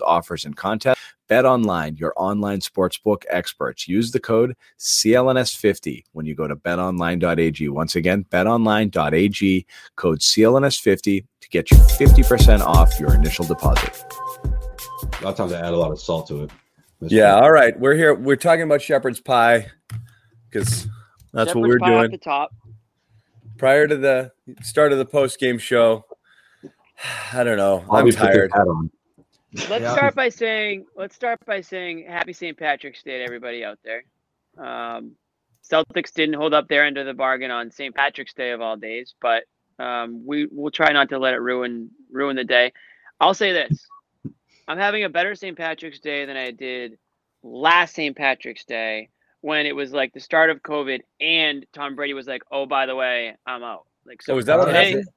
offers, and contests. Bet Online, your online sportsbook experts. Use the code CLNS50 when you go to betonline.ag. Once again, betonline.ag, code CLNS50 to get you 50% off your initial deposit. A lot of times I add a lot of salt to it. That's Yeah, all right. We're here. We're talking about shepherd's pie because that's what we're pie off doing. the top. Prior to the start of the post game show, I don't know. I'll I'm be putting tired. That on. Let's Yeah. start by saying let's start by saying Happy St. Patrick's Day to everybody out there. Um, Celtics didn't hold up their end of the bargain on St. Patrick's Day of all days, but um, we will try not to let it ruin ruin the day. I'll say this: I'm having a better St. Patrick's Day than I did last St. Patrick's Day when it was like the start of COVID and Tom Brady was like, "Oh, by the way, I'm out." Like, so Oh, was that what today, happened?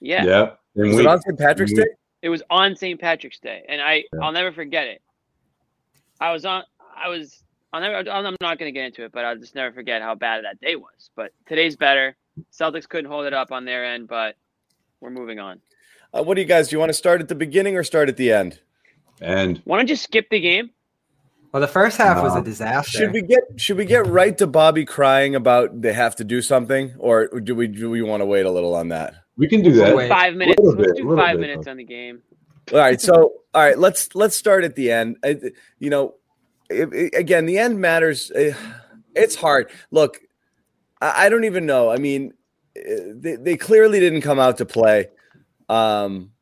yeah, Yeah. And Was we- it on St. Patrick's we- Day? It was on St. Patrick's Day, and I Yeah. I'll never forget it. I was on. I was. I'll never. I'm not going to get into it, but I'll just never forget how bad that day was. But today's better. Celtics couldn't hold it up on their end, but we're moving on. Uh, what do you guys? Do you want to start at the beginning or start at the end? and don't you skip the game? Well, the first half was a disaster. Should we get should we get right to Bobby crying about they have to do something, or do we do we want to wait a little on that? We can do that. Wait. Five minutes. little Let's do five bit, minutes though. on the game. All right, so all right, let's let's start at the end. I, you know, it, it- again, the end matters. It's hard. Look, I, I don't even know. I mean, eh, they, they clearly didn't come out to play, um,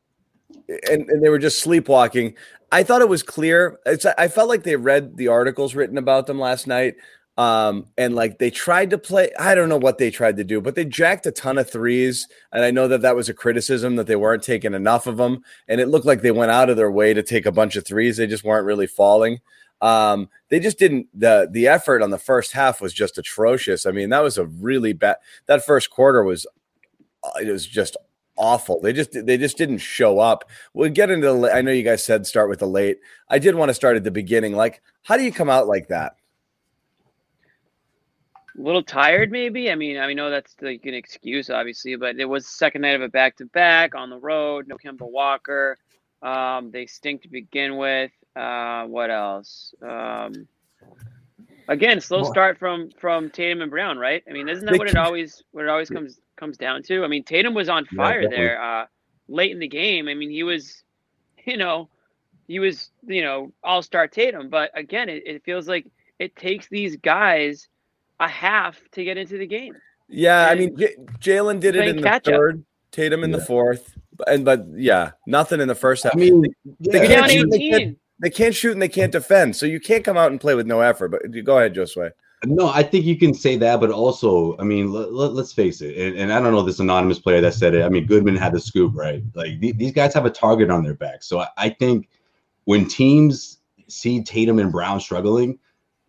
and, and they were just sleepwalking. I thought it was clear. It's I felt like they read the articles written about them last night. Um, and like they tried to play, I don't know what they tried to do, but they jacked a ton of threes. And I know that that was a criticism that they weren't taking enough of them. And it looked like they went out of their way to take a bunch of threes. They just weren't really falling. Um, they just didn't, the, the effort on the first half was just atrocious. I mean, that was a really bad, that first quarter was, uh, it was just awful. They just, they just didn't show up. We'll get into, the, I know you guys said start with the late. I did want to start at the beginning. Like, how do you come out like that? A little tired, maybe. I mean, I know that's like an excuse, obviously, but it was second night of a back to back on the road. No Kemba Walker. Um, they stink to begin with. Uh, what else? Um, again, slow start from from Tatum and Brown, right? I mean, isn't that what it always what it always comes comes down to? I mean, Tatum was on fire there uh, late in the game. I mean, he was, you know, he was you know all star Tatum, but again, it, it feels like it takes these guys a half to get into the game. Yeah, I mean, J- Jaylen did it in the catch up. third, Tatum in the fourth, and but yeah, nothing in the first half. I mean, They yeah, can't shoot, they can't- They can't shoot and they can't defend, so you can't come out and play with no effort. But go ahead, Josue. No, I think you can say that, but also, I mean, let, let, us face it. And, and I don't know this anonymous player that said it. I mean, Goodman had the scoop, right? Like th- these guys have a target on their back. So I, I think when teams see Tatum and Brown struggling,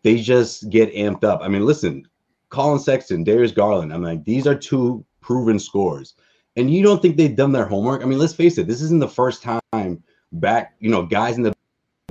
they just get amped up. I mean, listen, Collin Sexton, Darius Garland. I'm like, these are two proven scores. And you don't think they've done their homework? I mean, let's face it, this isn't the first time back, you know, guys in the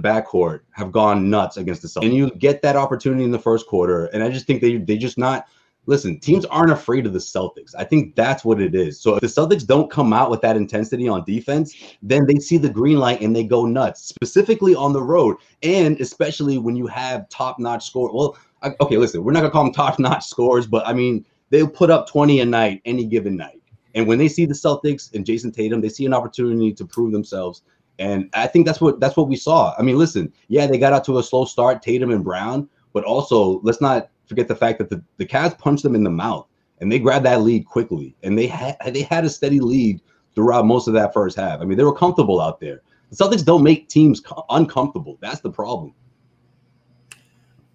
backcourt have gone nuts against the Celtics. And you get that opportunity in the first quarter. And I just think they they just not listen, teams aren't afraid of the Celtics. I think that's what it is. So if the Celtics don't come out with that intensity on defense, then they see the green light and they go nuts, specifically on the road. And especially when you have top-notch score. Well, I- okay, listen, we're not gonna call them top-notch scores, but I mean they'll put up 20 a night any given night. And when they see the Celtics and Jayson Tatum, they see an opportunity to prove themselves. And I think that's what that's what we saw. I mean, listen, yeah, they got out to a slow start, Tatum and Brown, but also let's not forget the fact that the, the Cavs punched them in the mouth and they grabbed that lead quickly. And they had they had a steady lead throughout most of that first half. I mean, they were comfortable out there. The Celtics don't make teams co- uncomfortable. That's the problem.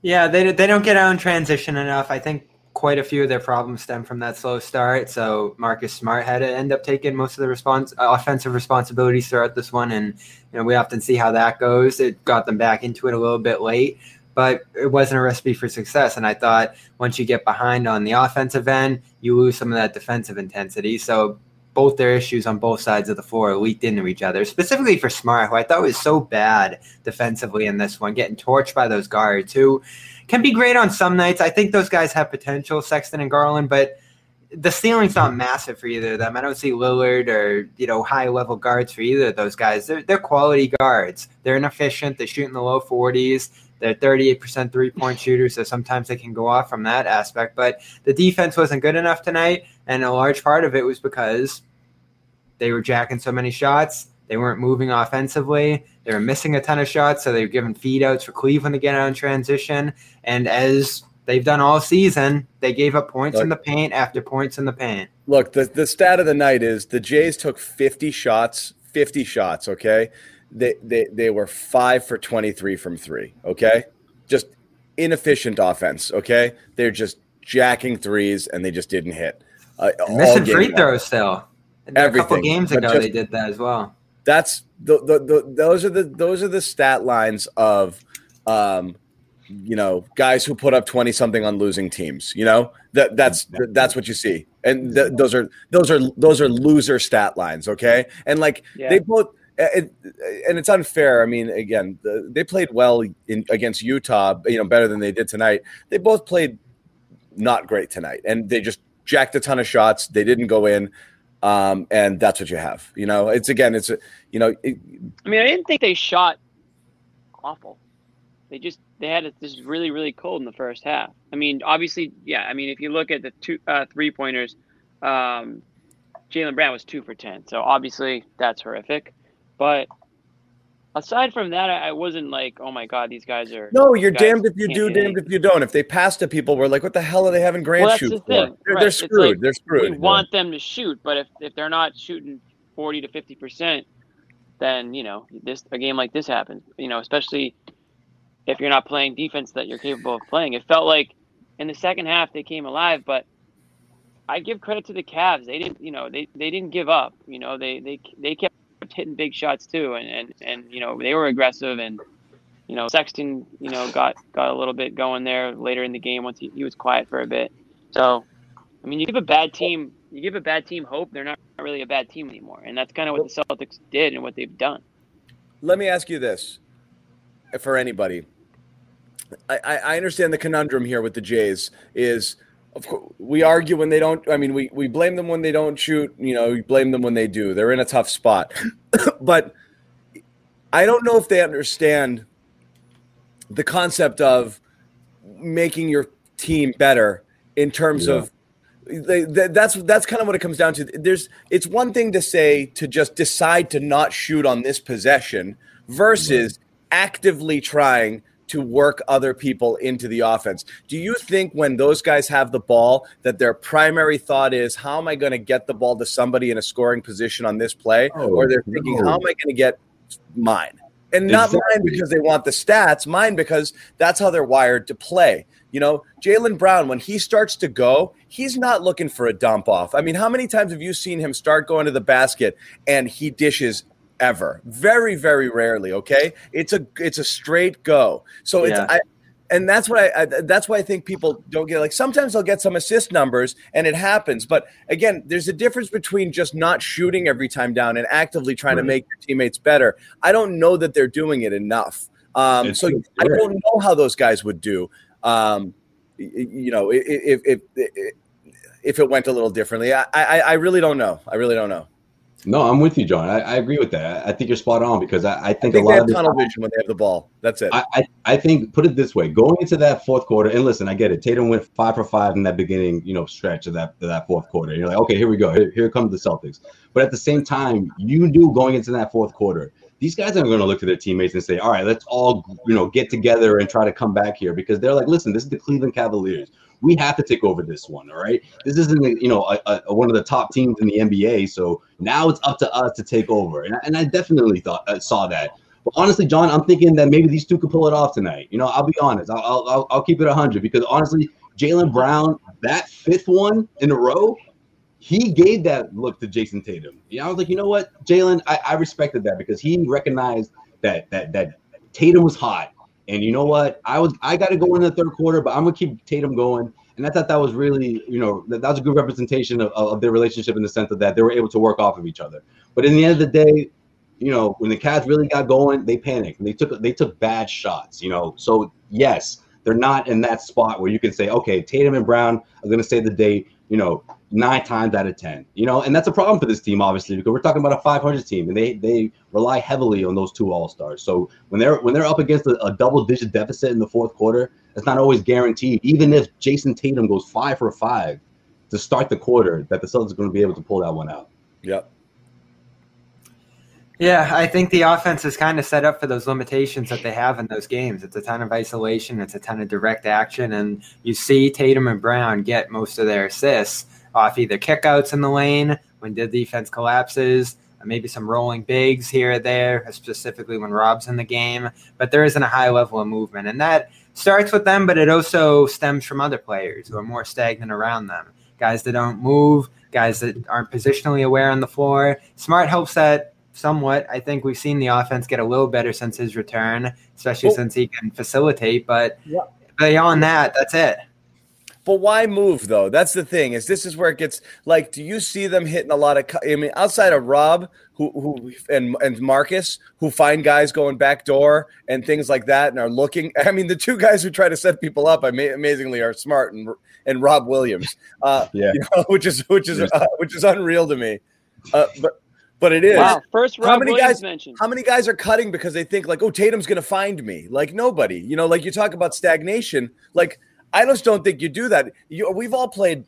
Yeah, they they don't get out in transition enough. I think quite a few of their problems stem from that slow start. So Marcus Smart had to end up taking most of the response uh, offensive responsibilities throughout this one, and you know we often see how that goes. It got them back into it a little bit late, but it wasn't a recipe for success. And I thought once you get behind on the offensive end, you lose some of that defensive intensity. So both their issues on both sides of the floor leaked into each other, specifically for Smart, who I thought was so bad defensively in this one, getting torched by those guards who can be great on some nights. I think those guys have potential, Sexton and Garland, but the ceiling's not massive for either of them. I don't see Lillard or you know high level guards for either of those guys. They're they're quality guards. They're inefficient. They shoot in the low forties. They're 38% three point shooters, so sometimes they can go off from that aspect. But the defense wasn't good enough tonight, and a large part of it was because they were jacking so many shots. They weren't moving offensively. They were missing a ton of shots, so they were giving feed outs for Cleveland to get out in transition. And as they've done all season, they gave up points look, in the paint after points in the paint. Look, the, the stat of the night is the Jays took 50 shots, 50 shots, okay? They, they, they were five for 23 from three, okay? Just inefficient offense, okay? They're just jacking threes and they just didn't hit. Uh, missing free throws still. Everything. A couple games ago, just, they did that as well. That's the, the, the those are the those are the stat lines of, um, you know, guys who put up twenty something on losing teams. You know that that's that's what you see, and th- those are those are those are loser stat lines. Okay, and like yeah. they both. And it's unfair. I mean, again, the, they played well in, against Utah, you know, better than they did tonight. They both played not great tonight, and they just jacked a ton of shots. They didn't go in um, and that's what you have. You know, it's again, it's you know. It, I mean, I didn't think they shot awful. They just they had it this really really cold in the first half. I mean, obviously, yeah. I mean, if you look at the two uh, three pointers, um, Jaylen Brown was two for ten, so obviously that's horrific. But aside from that, I, wasn't like, oh my god, these guys are. No, you're damned if you do, damned if you don't. If they pass to people, we're like, what the hell are they having Grant well, shoot the for? They're, right. they're, screwed. Like, they're screwed. We want them to shoot, but if if they're not shooting forty to fifty percent, then you know this a game like this happens. You know, especially if you're not playing defense that you're capable of playing. It felt like in the second half they came alive, but I give credit to the Cavs. They didn't, you know, they, they didn't give up. You know, they they they kept hitting big shots too, and and and you know they were aggressive, and you know Sexton, you know got got a little bit going there later in the game once he, he was quiet for a bit. So, I mean, you give a bad team, you give a bad team hope, they're not really a bad team anymore, and that's kind of what the Celtics did and what they've done. Let me ask you this, for anybody. I, I understand the conundrum here with the Jays is of course, we argue when they don't. I mean, we, we blame them when they don't shoot. You know, we blame them when they do. They're in a tough spot. but I don't know if they understand the concept of making your team better in terms yeah. of they, they, that's that's kind of what it comes down to. There's it's one thing to say to just decide to not shoot on this possession versus actively trying to work other people into the offense. Do you think when those guys have the ball that their primary thought is how am I going to get the ball to somebody in a scoring position on this play oh, or they're thinking no. how am I going to get mine? And not exactly. mine because they want the stats, mine because that's how they're wired to play. You know, Jaylen Brown, when he starts to go, he's not looking for a dump off. I mean, how many times have you seen him start going to the basket and he dishes ever. Very, very rarely. Okay, it's a it's a straight go. So it's yeah. I, and that's what I, I, that's why I think people don't get like sometimes they'll get some assist numbers and it happens, but again, there's a difference between just not shooting every time down and actively trying right. to make your teammates better. I don't know that they're doing it enough. Um, so I don't know how those guys would do. Um, you know, if, if if if it went a little differently, I, I I really don't know. I really don't know. No, I'm with you, John. I, I, agree with that. I think you're spot on because I, I, think, I think, a lot of tunnel vision when they have the ball. That's it. I, I, I, think put it this way: going into that fourth quarter, and listen, I get it. Tatum went five for five in that beginning, you know, stretch of that that fourth quarter. You're like, okay, here we go. Here, here comes the Celtics. But at the same time, you knew going into that fourth quarter, these guys aren't going to look to their teammates and say, all right, let's all you know get together and try to come back here because they're like, listen, this is the Cleveland Cavaliers we have to take over this one. All right, this isn't you know a, a, one of the top teams in the NBA, so now it's up to us to take over. And I, and I definitely thought uh, saw that. But honestly, John, I'm thinking that maybe these two could pull it off tonight. You know, I'll be honest. I'll I'll, I'll keep it hundred because honestly, Jaylen Brown, that fifth one in a row, he gave that look to Jayson Tatum. Yeah, I was like, you know what, Jaylen, I, I respected that because he recognized that that that Tatum was hot And you know what? I was I got to go in the third quarter, but I'm gonna keep Tatum going. And I thought that was really, you know, that, that was a good representation of, of their relationship in the sense of that they were able to work off of each other. But in the end of the day, you know, when the Cavs really got going, they panicked. They took they took bad shots. You know, so yes, they're not in that spot where you can say, okay, Tatum and Brown are to save the day. You know, nine times out of ten. You know, and that's a problem for this team, obviously, because we're talking about a 500 team, and they they rely heavily on those two All Stars. So when they're when they're up against a, a double digit deficit in the fourth quarter, it's not always guaranteed. Even if Jayson Tatum goes five for five to start the quarter, that the Celtics are going to be able to pull that one out. Yep. Yeah, I think the offense is kind of set up for those limitations that they have in those games. It's a ton of isolation, it's a ton of direct action, and you see Tatum and Brown get most of their assists off either kickouts in the lane when the defense collapses, maybe some rolling bigs here or there, specifically when Rob's in the game. But there isn't a high level of movement, and that starts with them, but it also stems from other players who are more stagnant around them. Guys that don't move, guys that aren't positionally aware on the floor. Smart helps that somewhat. I think we've seen the offense get a little better since his return, especially oh. since he can facilitate. But yeah. beyond that, that's it. But why move though? That's the thing. Is this is where it gets like? Do you see them hitting a lot of? I mean, outside of Rob, who who and and Marcus, who find guys going back door and things like that, and are looking. I mean, the two guys who try to set people up, I amazingly, are smart and and Rob Williams. Uh, yeah, you know, which is which is uh, which is unreal to me. Uh, but but it is. Wow. First, Rob how many Williams guys mentioned. How many guys are cutting because they think like, oh, Tatum's going to find me? Like nobody. You know, like you talk about stagnation. Like I just don't think you do that. You, we've all played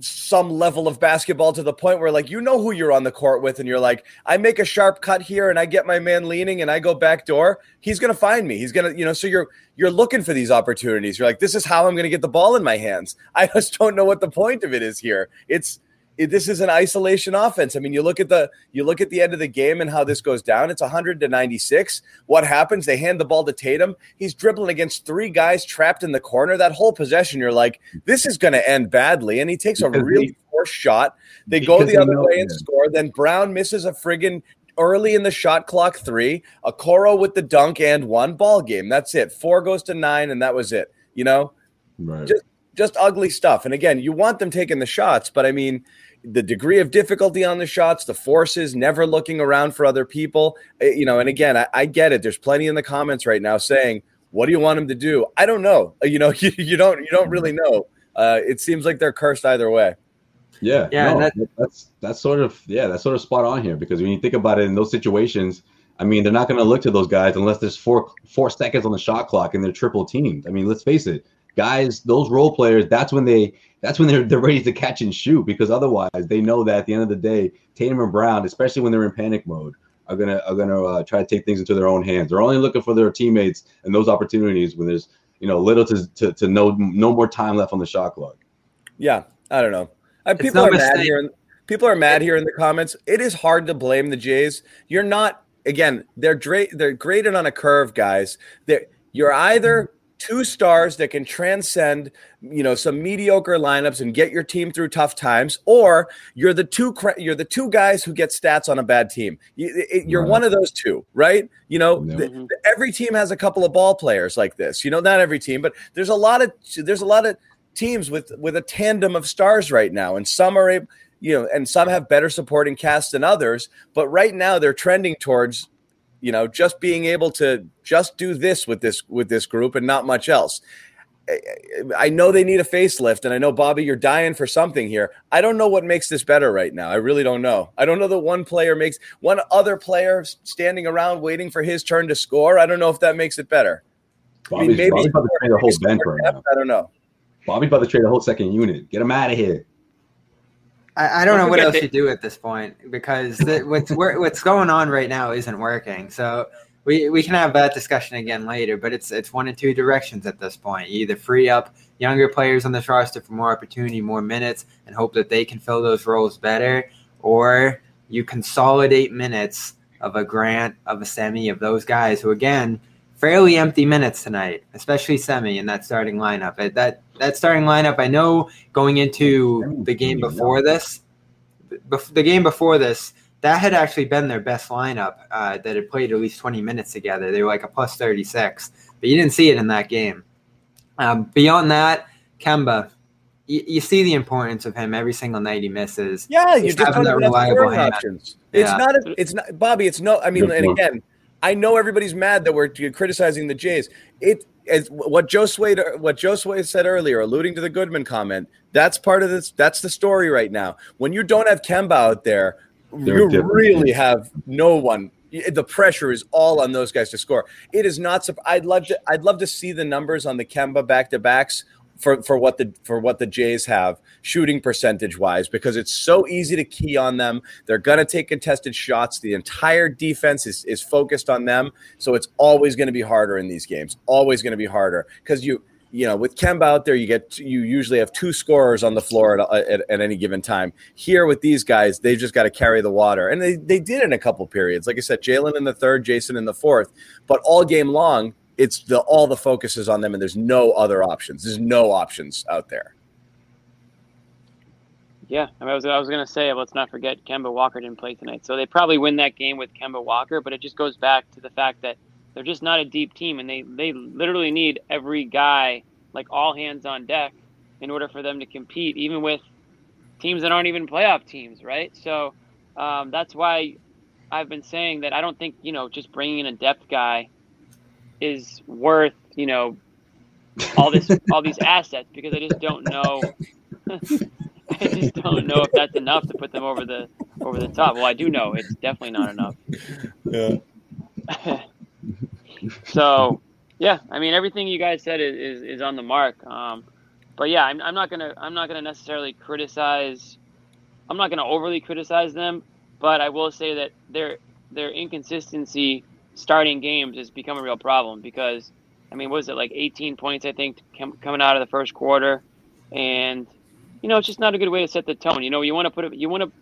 some level of basketball to the point where like you know who you're on the court with and you're like I make a sharp cut here and I get my man leaning and I go back door he's going to find me. He's going to you know so you're you're looking for these opportunities. You're like this is how I'm going to get the ball in my hands. I just don't know what the point of it is here. It's this is an isolation offense. I mean, you look at the you look at the end of the game and how this goes down. It's 100 to 96. What happens? They hand the ball to Tatum. He's dribbling against three guys trapped in the corner. That whole possession, you're like, this is going to end badly. And he takes a really poor shot. They go the other way and score. Then Brown misses a friggin' early in the shot clock three. Okoro with the dunk and one ball game. That's it. Four goes to nine, and that was it. You know, right. just just ugly stuff. And again, you want them taking the shots, but I mean the degree of difficulty on the shots, the forces, never looking around for other people. Eh, you know, and again, I, I, get it. There's plenty in the comments right now saying, "What do you want him to do?" I don't know. You know, you, you don't you don't really know. Uh, it seems like they're cursed either way. Yeah, yeah, no, that, that's that's sort of yeah, that's sort of spot on here because when you think about it in those situations, I mean, they're not going to look to those guys unless there's four four seconds on the shot clock and they're triple teamed. I mean, let's face it, guys, those role players, that's when they that's when they're they're ready to catch and shoot because otherwise they know that at the end of the day, Tatum and Brown, especially when they're in panic mode, are gonna are gonna uh, try to take things into their own hands. They're only looking for their teammates and those opportunities when there's you know little to to, to no no more time left on the shot clock. Yeah, I don't know. Uh, people are mad here. In, people are mad here in the comments. It is hard to blame the Jays. You're not again. They're dra- they're graded on a curve, guys. They're, you're either two stars that can transcend, you know, some mediocre lineups and get your team through tough times, or you're the two you're the two guys who get stats on a bad team. You, are one of those two, right? You know, mm-hmm. the, every team has a couple of ball players like this. You know, not every team, but there's a lot of there's a lot of teams with with a tandem of stars right now, and some are able you know, and some have better supporting cast than others. But right now, they're trending towards you know just being able to just do this with this with this group and not much else I know they need a facelift, and I know Bobby, you're dying for something here. I don't know what makes this better right now. I really don't know. I don't know that one player makes one other player standing around waiting for his turn to score. I don't know if that makes it better. Bobby's, I mean, maybe Bobby's about to trade a whole bench right now. I don't know. Bobby's about to trade a whole second unit. Get him out of here. I, I don't, know what else to do at this point because the, what's what's going on right now isn't working. So we, we can have that discussion again later, but it's it's one of two directions at this point. You either free up younger players on this roster for more opportunity, more minutes, and hope that they can fill those roles better, or you consolidate minutes of a Grant, of a Semi, of those guys who again fairly empty minutes tonight, especially Semi in that starting lineup. That that starting lineup, I know going into the game before this, the game before this, that had actually been their best lineup uh, that had played at least 20 minutes together. They were like a plus 36. but you didn't see it in that game. Um, beyond that, Kemba, you, you, see the importance of him every single night he misses. Yeah, you just having that reliable hand. options. It's yeah. not. A, it's not, Bobby. It's no. I mean, and again, I know everybody's mad that we're criticizing the Jays. It as what Josue what Josue said earlier, alluding to the Goodman comment. That's part of this. That's the story right now. When you don't have Kemba out there, They're you different. really have no one. The pressure is all on those guys to score. It is not. I'd love to. I'd love to see the numbers on the Kemba back to backs for, for what the for what the Jays have shooting percentage wise because it's so easy to key on them. They're gonna take contested shots. The entire defense is, is focused on them. So it's always gonna be harder in these games. Always gonna be harder. Because you you know, with Kemba out there, you get you usually have two scorers on the floor at, at, at any given time. Here with these guys, they've just got to carry the water, and they they did in a couple periods. Like I said, Jaylen in the third, Jayson in the fourth, but all game long, it's the all the focus is on them, and there's no other options. There's no options out there. Yeah, I, mean, I was I was gonna say let's not forget Kemba Walker didn't play tonight, so they probably win that game with Kemba Walker. But it just goes back to the fact that they're just not a deep team, and they they literally need every guy like all hands on deck in order for them to compete, even with teams that aren't even playoff teams, right? So um, that's why I've been saying that I don't think you know just bringing in a depth guy is worth you know all this all these assets because I just don't know. I just don't know if that's enough to put them over the over the top. Well, I do know it's definitely not enough. Yeah. so, yeah, I mean everything you guys said is, is, is on the mark. Um, but yeah, I'm, I'm not gonna I'm not gonna necessarily criticize. I'm not gonna overly criticize them, but I will say that their their inconsistency starting games has become a real problem because, I mean, was it like 18 points I think coming out of the first quarter, and you know it's just not a good way to set the tone. You know, you want to put it, you want to.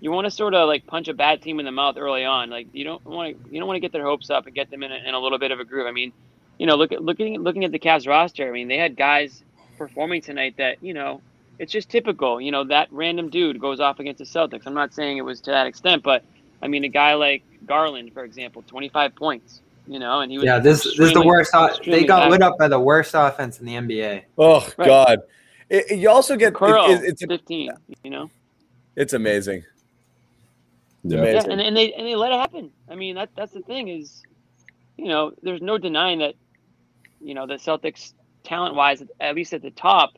You want to sort of like punch a bad team in the mouth early on. Like you don't want to, you don't want to get their hopes up and get them in a, in a little bit of a groove. I mean, you know, look at looking looking at the Cavs roster. I mean, they had guys performing tonight that you know it's just typical. You know, that random dude goes off against the Celtics. I'm not saying it was to that extent, but I mean, a guy like Garland, for example, 25 points. You know, and he was yeah. This, this is the worst. They got lit up by the worst offense in the NBA. Oh right. God! It, it, you also get Curl, it, it's 15. You know, it's amazing. It's yeah. amazing. Yeah, and, and they and they let it happen. I mean, that that's the thing is, you know, there's no denying that, you know, the Celtics talent wise, at least at the top,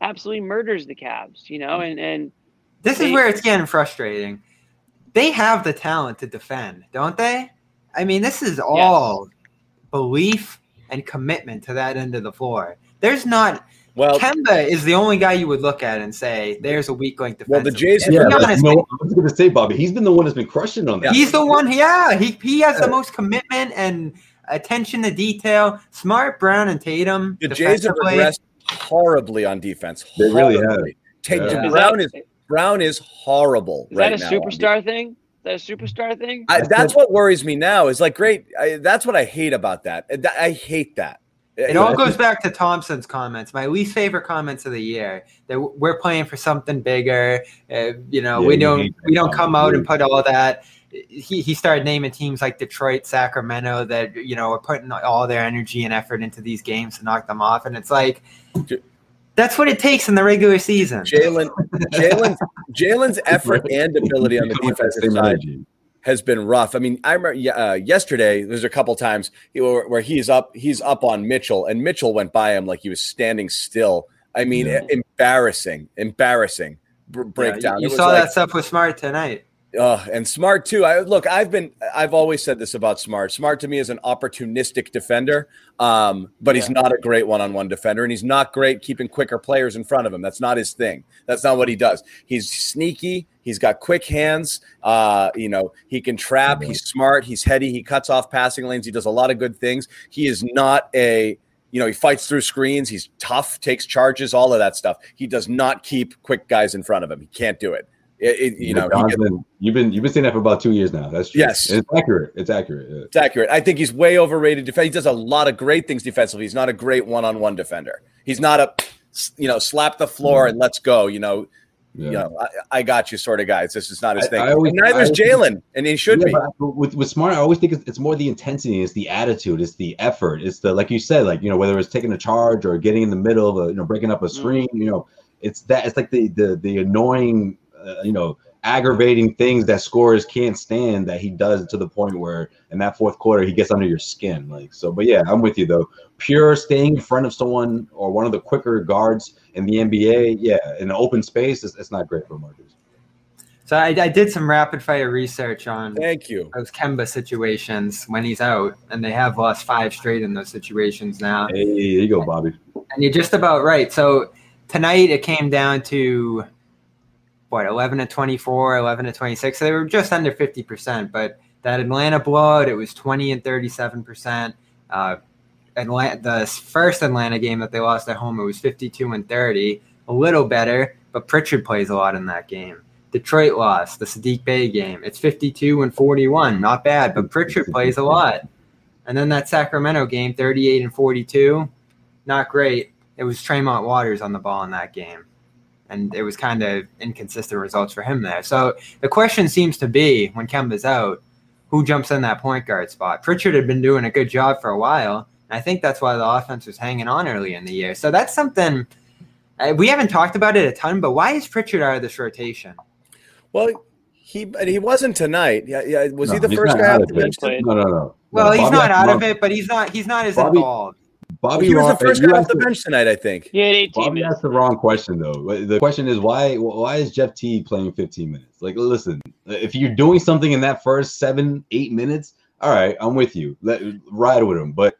absolutely murders the Cavs. You know, and and this they, is where it's getting frustrating they have the talent to defend, don't they? I mean, this is all yes. belief and commitment to that end of the floor. There's not. Well, Kemba is the only guy you would look at and say there's a weak link defense. Well, the Jays. Yeah, honest, no, I was going to say, Bobby, he's been the one that's been crushing on that. He's the one. Yeah, he he has the most commitment and attention to detail. Smart, Brown, and Tatum. The Jays have regressed horribly on defense. They really have. Take yeah. Brown is Brown is horrible. Is right that a superstar thing? Is that a superstar thing? I, that's what worries me now. Is like great. I, that's what I hate about that. I hate that. It all goes back to Thompson's comments. My least favorite comments of the year. That we're playing for something bigger. Uh, you know, yeah, we don't we don't come out and put all that. He, he started naming teams like Detroit, Sacramento that you know are putting all their energy and effort into these games to knock them off, and it's like that's what it takes in the regular season. Jaylen, Jaylen, Jaylen's effort and ability on the defensive side has been rough. I mean, I remember uh, yesterday. There's a couple times where he's up, he's up on Mitchell, and Mitchell went by him like he was standing still. I mean, yeah. embarrassing, embarrassing breakdown. Yeah, you, you saw like, that stuff with Smart tonight. Uh, and Smart too. I look. I've been. I've always said this about Smart. Smart to me is an opportunistic defender, um, but he's not a great one-on-one defender, and he's not great keeping quicker players in front of him. That's not his thing. That's not what he does. He's sneaky. He's got quick hands. Uh, you know, he can trap. He's smart. He's heady. He cuts off passing lanes. He does a lot of good things. He is not a you know, he fights through screens. He's tough, takes charges, all of that stuff. He does not keep quick guys in front of him. He can't do it. It, it, you know, you've been you've been saying that for about two years now. That's true. Yes, it's accurate. It's accurate. Yeah. It's accurate. I think he's way overrated. Def- he does a lot of great things defensively. He's not a great one-on-one defender. He's not a, you know, slap the floor and let's go. You know, you know, I, I got you sort of guy. It's just it's not his thing. I always- and neither's I always- Jaylen, and he should Yeah, be. with with smart, I always think it's, it's more the intensity, it's the attitude, it's the effort, it's the like you said, like you know whether it's taking a charge or getting in the middle of a you know breaking up a mm. screen, you know, it's that it's like the the the annoying, uh, you know, aggravating things that scorers can't stand that he does to the point where in that fourth quarter he gets under your skin, like so. But yeah, I'm with you though. Pure staying in front of someone or one of the quicker guards in the NBA, yeah, in an open space, it's, it's not great for Marcus. So I, I did some rapid fire research on Thank you. those Kemba situations when he's out, and they have lost five straight in those situations now. Hey, there you go, Bobby. And you're just about right. So tonight it came down to what 11 to 24, 11 to 26. So they were just under 50 percent. But that Atlanta blowout, it was 20 and 37 percent. Uh, Atlanta, the first Atlanta game that they lost at home, it was 52 and 30, a little better. But Pritchard plays a lot in that game. Detroit lost the Saddiq Bey game. It's 52 and 41, not bad, but Pritchard plays a lot. And then that Sacramento game, 38 and 42, not great. It was Tremont Waters on the ball in that game. And it was kind of inconsistent results for him there. So the question seems to be when Kemba's out, who jumps in that point guard spot? Pritchard had been doing a good job for a while. And I think that's why the offense was hanging on early in the year. So that's something uh, we haven't talked about it a ton, but why is Pritchard out of this rotation? Well, he he wasn't tonight. Yeah, yeah. Was he the first guy out off the bench? No, no, no. Well, No, he's Bobby not out of it, but he's not he's not as Bobby- involved. Bobby He was Ron- the first you guy off the the- bench tonight, I think. He had 18 Bobby minutes. asked the wrong question though. The question is why why is Jeff T playing 15 minutes? Like listen, if you're doing something in that first 7 8 minutes, all right, I'm with you. Let ride with him, but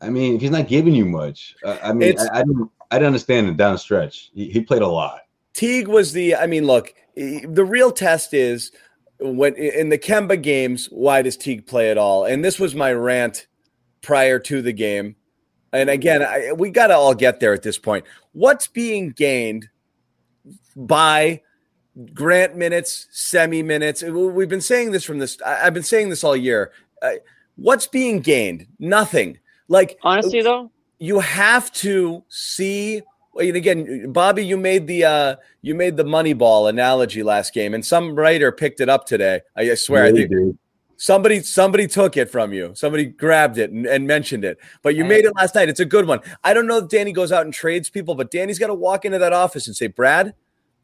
I mean, if he's not giving you much, uh, I mean, It's- I, I didn't I didn't understand it down the stretch. He, he played a lot. Teague was the. I mean, look, the real test is when in the Kemba games. Why does Teague play at all? And this was my rant prior to the game. And again, I, we got to all get there at this point. What's being gained by Grant minutes, semi minutes? We've been saying this from this. I- I've been saying this all year. Uh, what's being gained? Nothing. Like Honestly, though, you have to see and again bobby you made the uh you made the money ball analogy last game and some writer picked it up today i, I swear i Really, think dude. Somebody somebody took it from you. Somebody grabbed it and, and mentioned it. But you made it last night. It's a good one. I don't know if danny goes out and trades people but danny's got to walk into that office and say brad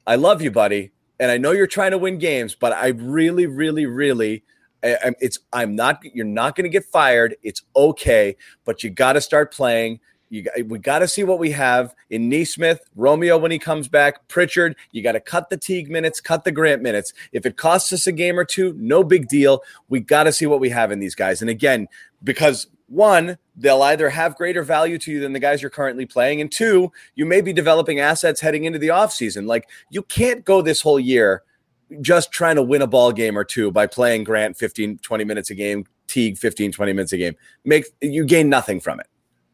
i love you buddy and i know you're trying to win games but i really really really I- it's i'm not you're not going to get fired. It's okay but you got to start playing you we got to see what we have in Nesmith, Romeo when he comes back, Pritchard. You got to cut the Teague minutes, cut the Grant minutes. If it costs us a game or two, no big deal. We got to see what we have in these guys. And again, because one, they'll either have greater value to you than the guys you're currently playing, and two, you may be developing assets heading into the offseason. Like you can't go this whole year just trying to win a ball game or two by playing Grant 15, 20 minutes a game, Teague 15, 20 minutes a game. Make you gain nothing from it.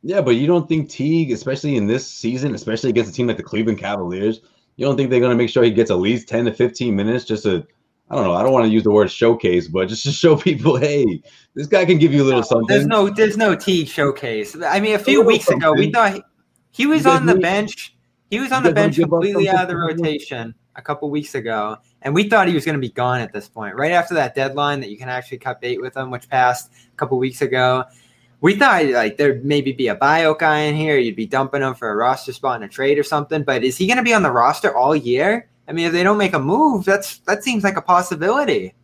Yeah, but you don't think Teague, especially in this season, especially against a team like the Cleveland Cavaliers, you don't think they're going to make sure he gets at least 10 to 15 minutes just to, I don't know, I don't want to use the word showcase, but just to show people, hey, this guy can give you a little something. There's no there's no Teague showcase. I mean, a few little weeks ago we thought he, he was on the bench. He was on the bench completely out of the something rotation a couple weeks ago, and we thought he was going to be gone at this point. Right after that deadline that you can actually cut bait with him, which passed a couple weeks ago, we thought like there'd maybe be a bio guy in here. You'd be dumping him for a roster spot in a trade or something. But is he going to be on the roster all year? I mean, if they don't make a move, that's that seems like a possibility.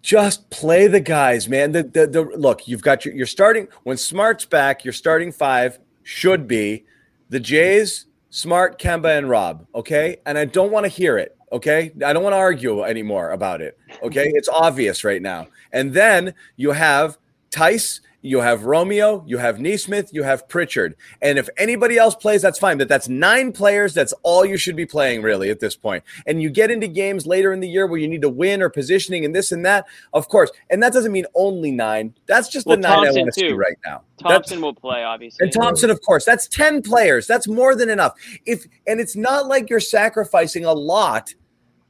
just play the guys, man. The, the the look, you've got your you're starting when Smart's back, your starting five should be the Jays, Smart, Kemba, and Rob. Okay. And I don't want to hear it. Okay. I don't want to argue anymore about it. Okay. It's obvious right now. And then you have Tice, you have Romeo, you have Nesmith, you have Pritchard. And if anybody else plays, that's fine. But that's nine players. That's all you should be playing, really, at this point. And you get into games later in the year where you need to win or positioning and this and that, of course. And that doesn't mean only nine. That's just Well, the nine I want to see right now. That's- Thompson will play, obviously. and Thompson, of course, that's 10 players. That's more than enough. If and it's not like you're sacrificing a lot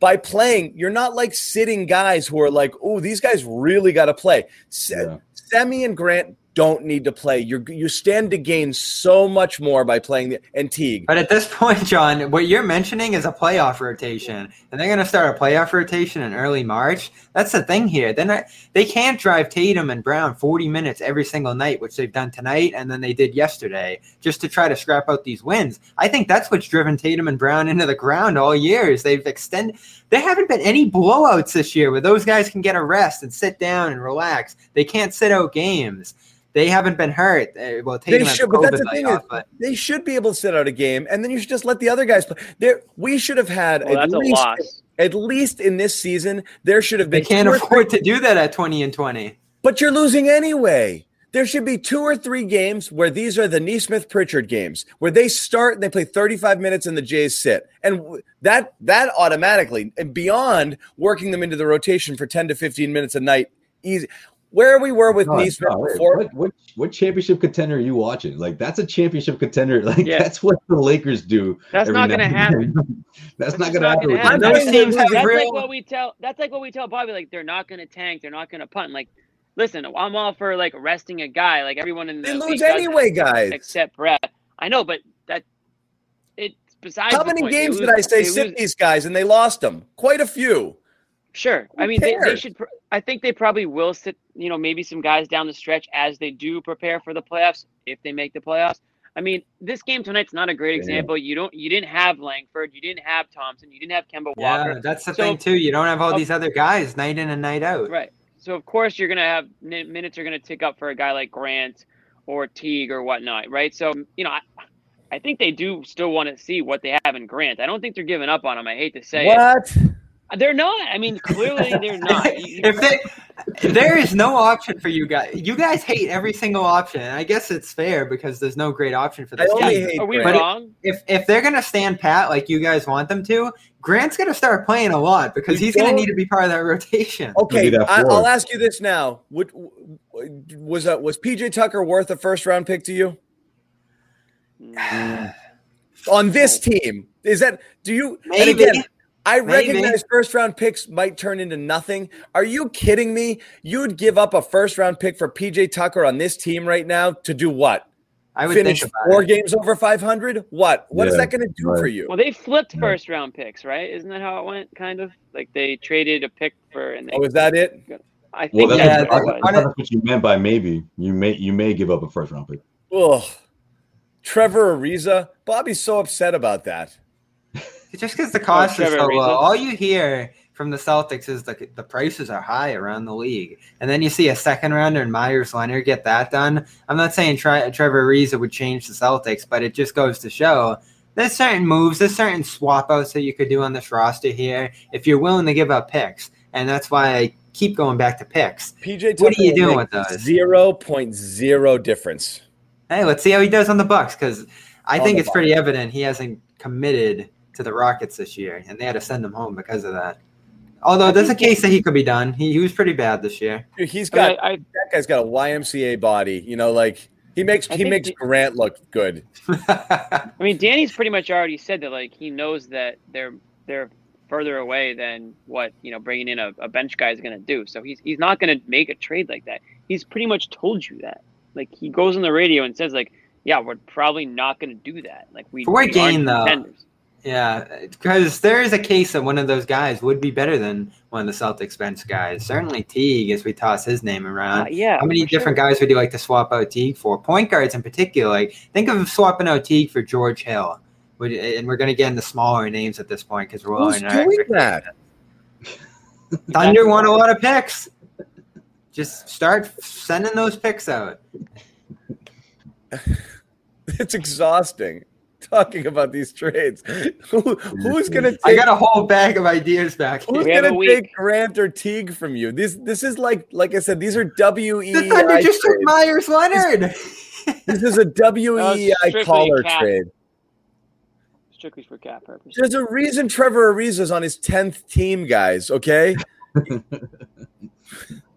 by playing. You're not like sitting guys who are like, oh, these guys really got to play. Yeah. Semi and Grant don't need to play. You you stand to gain so much more by playing the and Teague. But at this point, John, what you're mentioning is a playoff rotation, and they're going to start a playoff rotation in early March. That's the thing here. Then they, can't drive Tatum and Brown 40 minutes every single night, which they've done tonight and then they did yesterday, just to try to scrap out these wins. I think that's what's driven Tatum and Brown into the ground all year. Is they've extended. There haven't been any blowouts this year where those guys can get a rest and sit down and relax. They can't sit out games they haven't been hurt. Well, Tatum they should, but that's the thing off, is, but. they should be able to sit out a game, and then you should just let the other guys play. There, we should have had well, at least, at least in this season, there should have been. They can't afford to do that at twenty and twenty. But you're losing anyway. There should be two or three games where these are the Nesmith Pritchard games, where they start and they play 35 minutes and the Jays sit, and that that automatically and beyond working them into the rotation for 10 to 15 minutes a night. Easy where we were with God, Nesmith God, before. What, what, what championship contender are you watching? Like that's a championship contender. Like yeah. that's what the Lakers do. That's not going to happen. that's, that's, not going to happen. happen. Those teams that's like what we tell. That's like what we tell Bobby. Like they're not going to tank. They're not going to punt. Like listen, I'm all for like resting a guy. Like everyone in the they lose anyway, guys. Except Brett. I know, but that it's besides. How many games lose, did I say sit lose. these guys and they lost them? Quite a few. Sure. Who I mean, they, they, should. I think they probably will sit. You know, maybe some guys down the stretch as they do prepare for the playoffs, if they make the playoffs. I mean, this game tonight's not a great example. You don't. You didn't have Langford. You didn't have Thompson. You didn't have Kemba Walker. Yeah, that's the so, thing too. You don't have all these other guys night in and night out. Right. So of course you're gonna have minutes are gonna tick up for a guy like Grant or Teague or whatnot, right? So you know, I, I think they do still want to see what they have in Grant. I don't think they're giving up on him. I hate to say what? it. They're not. I mean, clearly they're not. if they, there is no option for you guys. You guys hate every single option. I guess it's fair because there's no great option for this team. Are we but wrong? If if they're gonna stand pat like you guys want them to, Grant's gonna start playing a lot because he's gonna need to be part of that rotation. Okay, I, will ask you this now: Would, was uh, was PJ Tucker worth a first round pick to you? On this team, is that do you? Maybe. Again, I Maybe. recognize first round picks might turn into nothing. Are you kidding me? You'd give up a first round pick for PJ Tucker on this team right now to do what? I would finish four it. games over 500. What? What yeah, is that going to do right. for you? Well, they flipped first round picks, right? Isn't that how it went? Kind of like they traded a pick for. And they, oh, is that it? I think well, that's, what, that's what you meant by maybe. You may you may give up a first round pick. Oh, Trevor Ariza. Bobby's so upset about that. Just because the cost oh, is so low, all you hear from the Celtics is the the prices are high around the league, and then you see a second rounder and Meyers Leonard get that done. I'm not saying Tre- Trevor Ariza would change the Celtics, but it just goes to show there's certain moves, there's certain swap outs that you could do on this roster here if you're willing to give up picks, and that's why I keep going back to picks. PJ, what are you doing with those? Zero point zero difference. Hey, let's see how he does on the Bucks because I on think it's Bucks. pretty evident he hasn't committed to the Rockets this year, and they had to send him home because of that. Although there's a case that he could be done. He, he was pretty bad this year. Dude, he's got I, I, that guy's got a YMCA body. You know, like he makes I he makes Grant look good. I mean, Danny's pretty much already said that like he knows that they're they're further away than what you know bringing in a, a bench guy is going to do. So he's he's not going to make a trade like that. He's pretty much told you that. Like he goes on the radio and says like, yeah, we're probably not going to do that. Like we for what gain though. Contenders. Yeah, because there is a case that one of those guys would be better than one of the Celtics bench guys. Certainly Teague, as we toss his name around. Uh, yeah. How many different sure. guys would you like to swap out Teague for? Point guards in particular. Like think of swapping out Teague for George Hill. And we're going to get into smaller names at this point because we're Who's doing that? Thunder won a lot of picks. Just start sending those picks out. it's exhausting talking about these trades. Who, who's gonna? Take, I got a whole bag of ideas back. Who's gonna take Grant or Teague from you? This this is like like I said. These are W E. The Thunder just took Meyers Leonard. This, is a W E I caller trade. Strictly for cap purposes. There's a reason Trevor Ariza's on his tenth team, guys. Okay.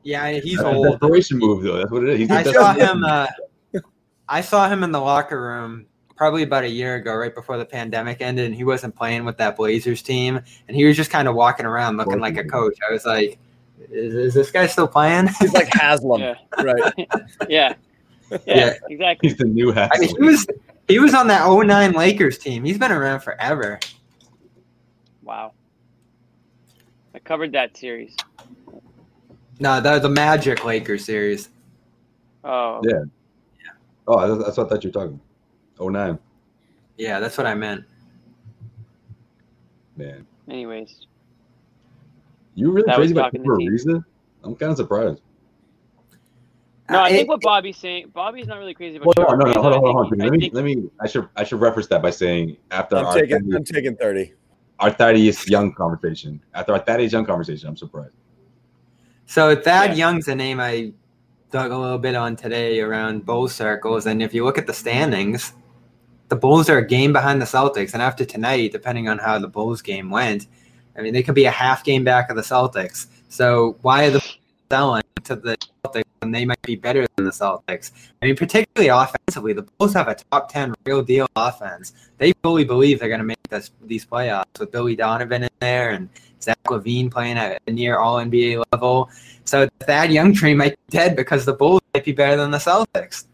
yeah, he's uh, old. Desperation move though. That's what it is. He's I saw him. Uh, I saw him in the locker room probably about a year ago, right before the pandemic ended, and he wasn't playing with that Blazers team, and he was just kind of walking around looking like a coach. I was like, "Is, is this guy still playing?" He's like Haslem, yeah. right? yeah. yeah. yeah, exactly. He's the new Haslem. I mean, he was he was on that 09 Lakers team. He's been around forever. Wow, I covered that series. No, that was the Magic Lakers series. Oh, yeah. yeah. Oh, that's what I thought you were talking. 09. Yeah, that's what I meant. Man. Anyways. You were really that crazy about Trevor Ariza? I'm kind of surprised. No, I uh, think what Bobby's saying, Bobby's not really crazy about. Well, no, no, no, hold on, hold on. Let me, let me. I should, I should reference that by saying after I'm taking, Arthur, I'm taking thirty. Our Thaddeus Young conversation. After our Thaddeus Young conversation, I'm surprised. So Thad yeah. Young's a name I dug a little bit on today around bow circles, and if you look at the standings, the Bulls are a game behind the Celtics, and after tonight, depending on how the Bulls game went, I mean they could be a half game back of the Celtics. So why are the selling to the Celtics when they might be better than the Celtics? I mean, particularly offensively, the Bulls have a top ten real deal offense. They fully believe they're going to make this, these playoffs with Billy Donovan in there and Zach LaVine playing at a near All NBA level. So Thad Young tree might be dead because the Bulls might be better than the Celtics.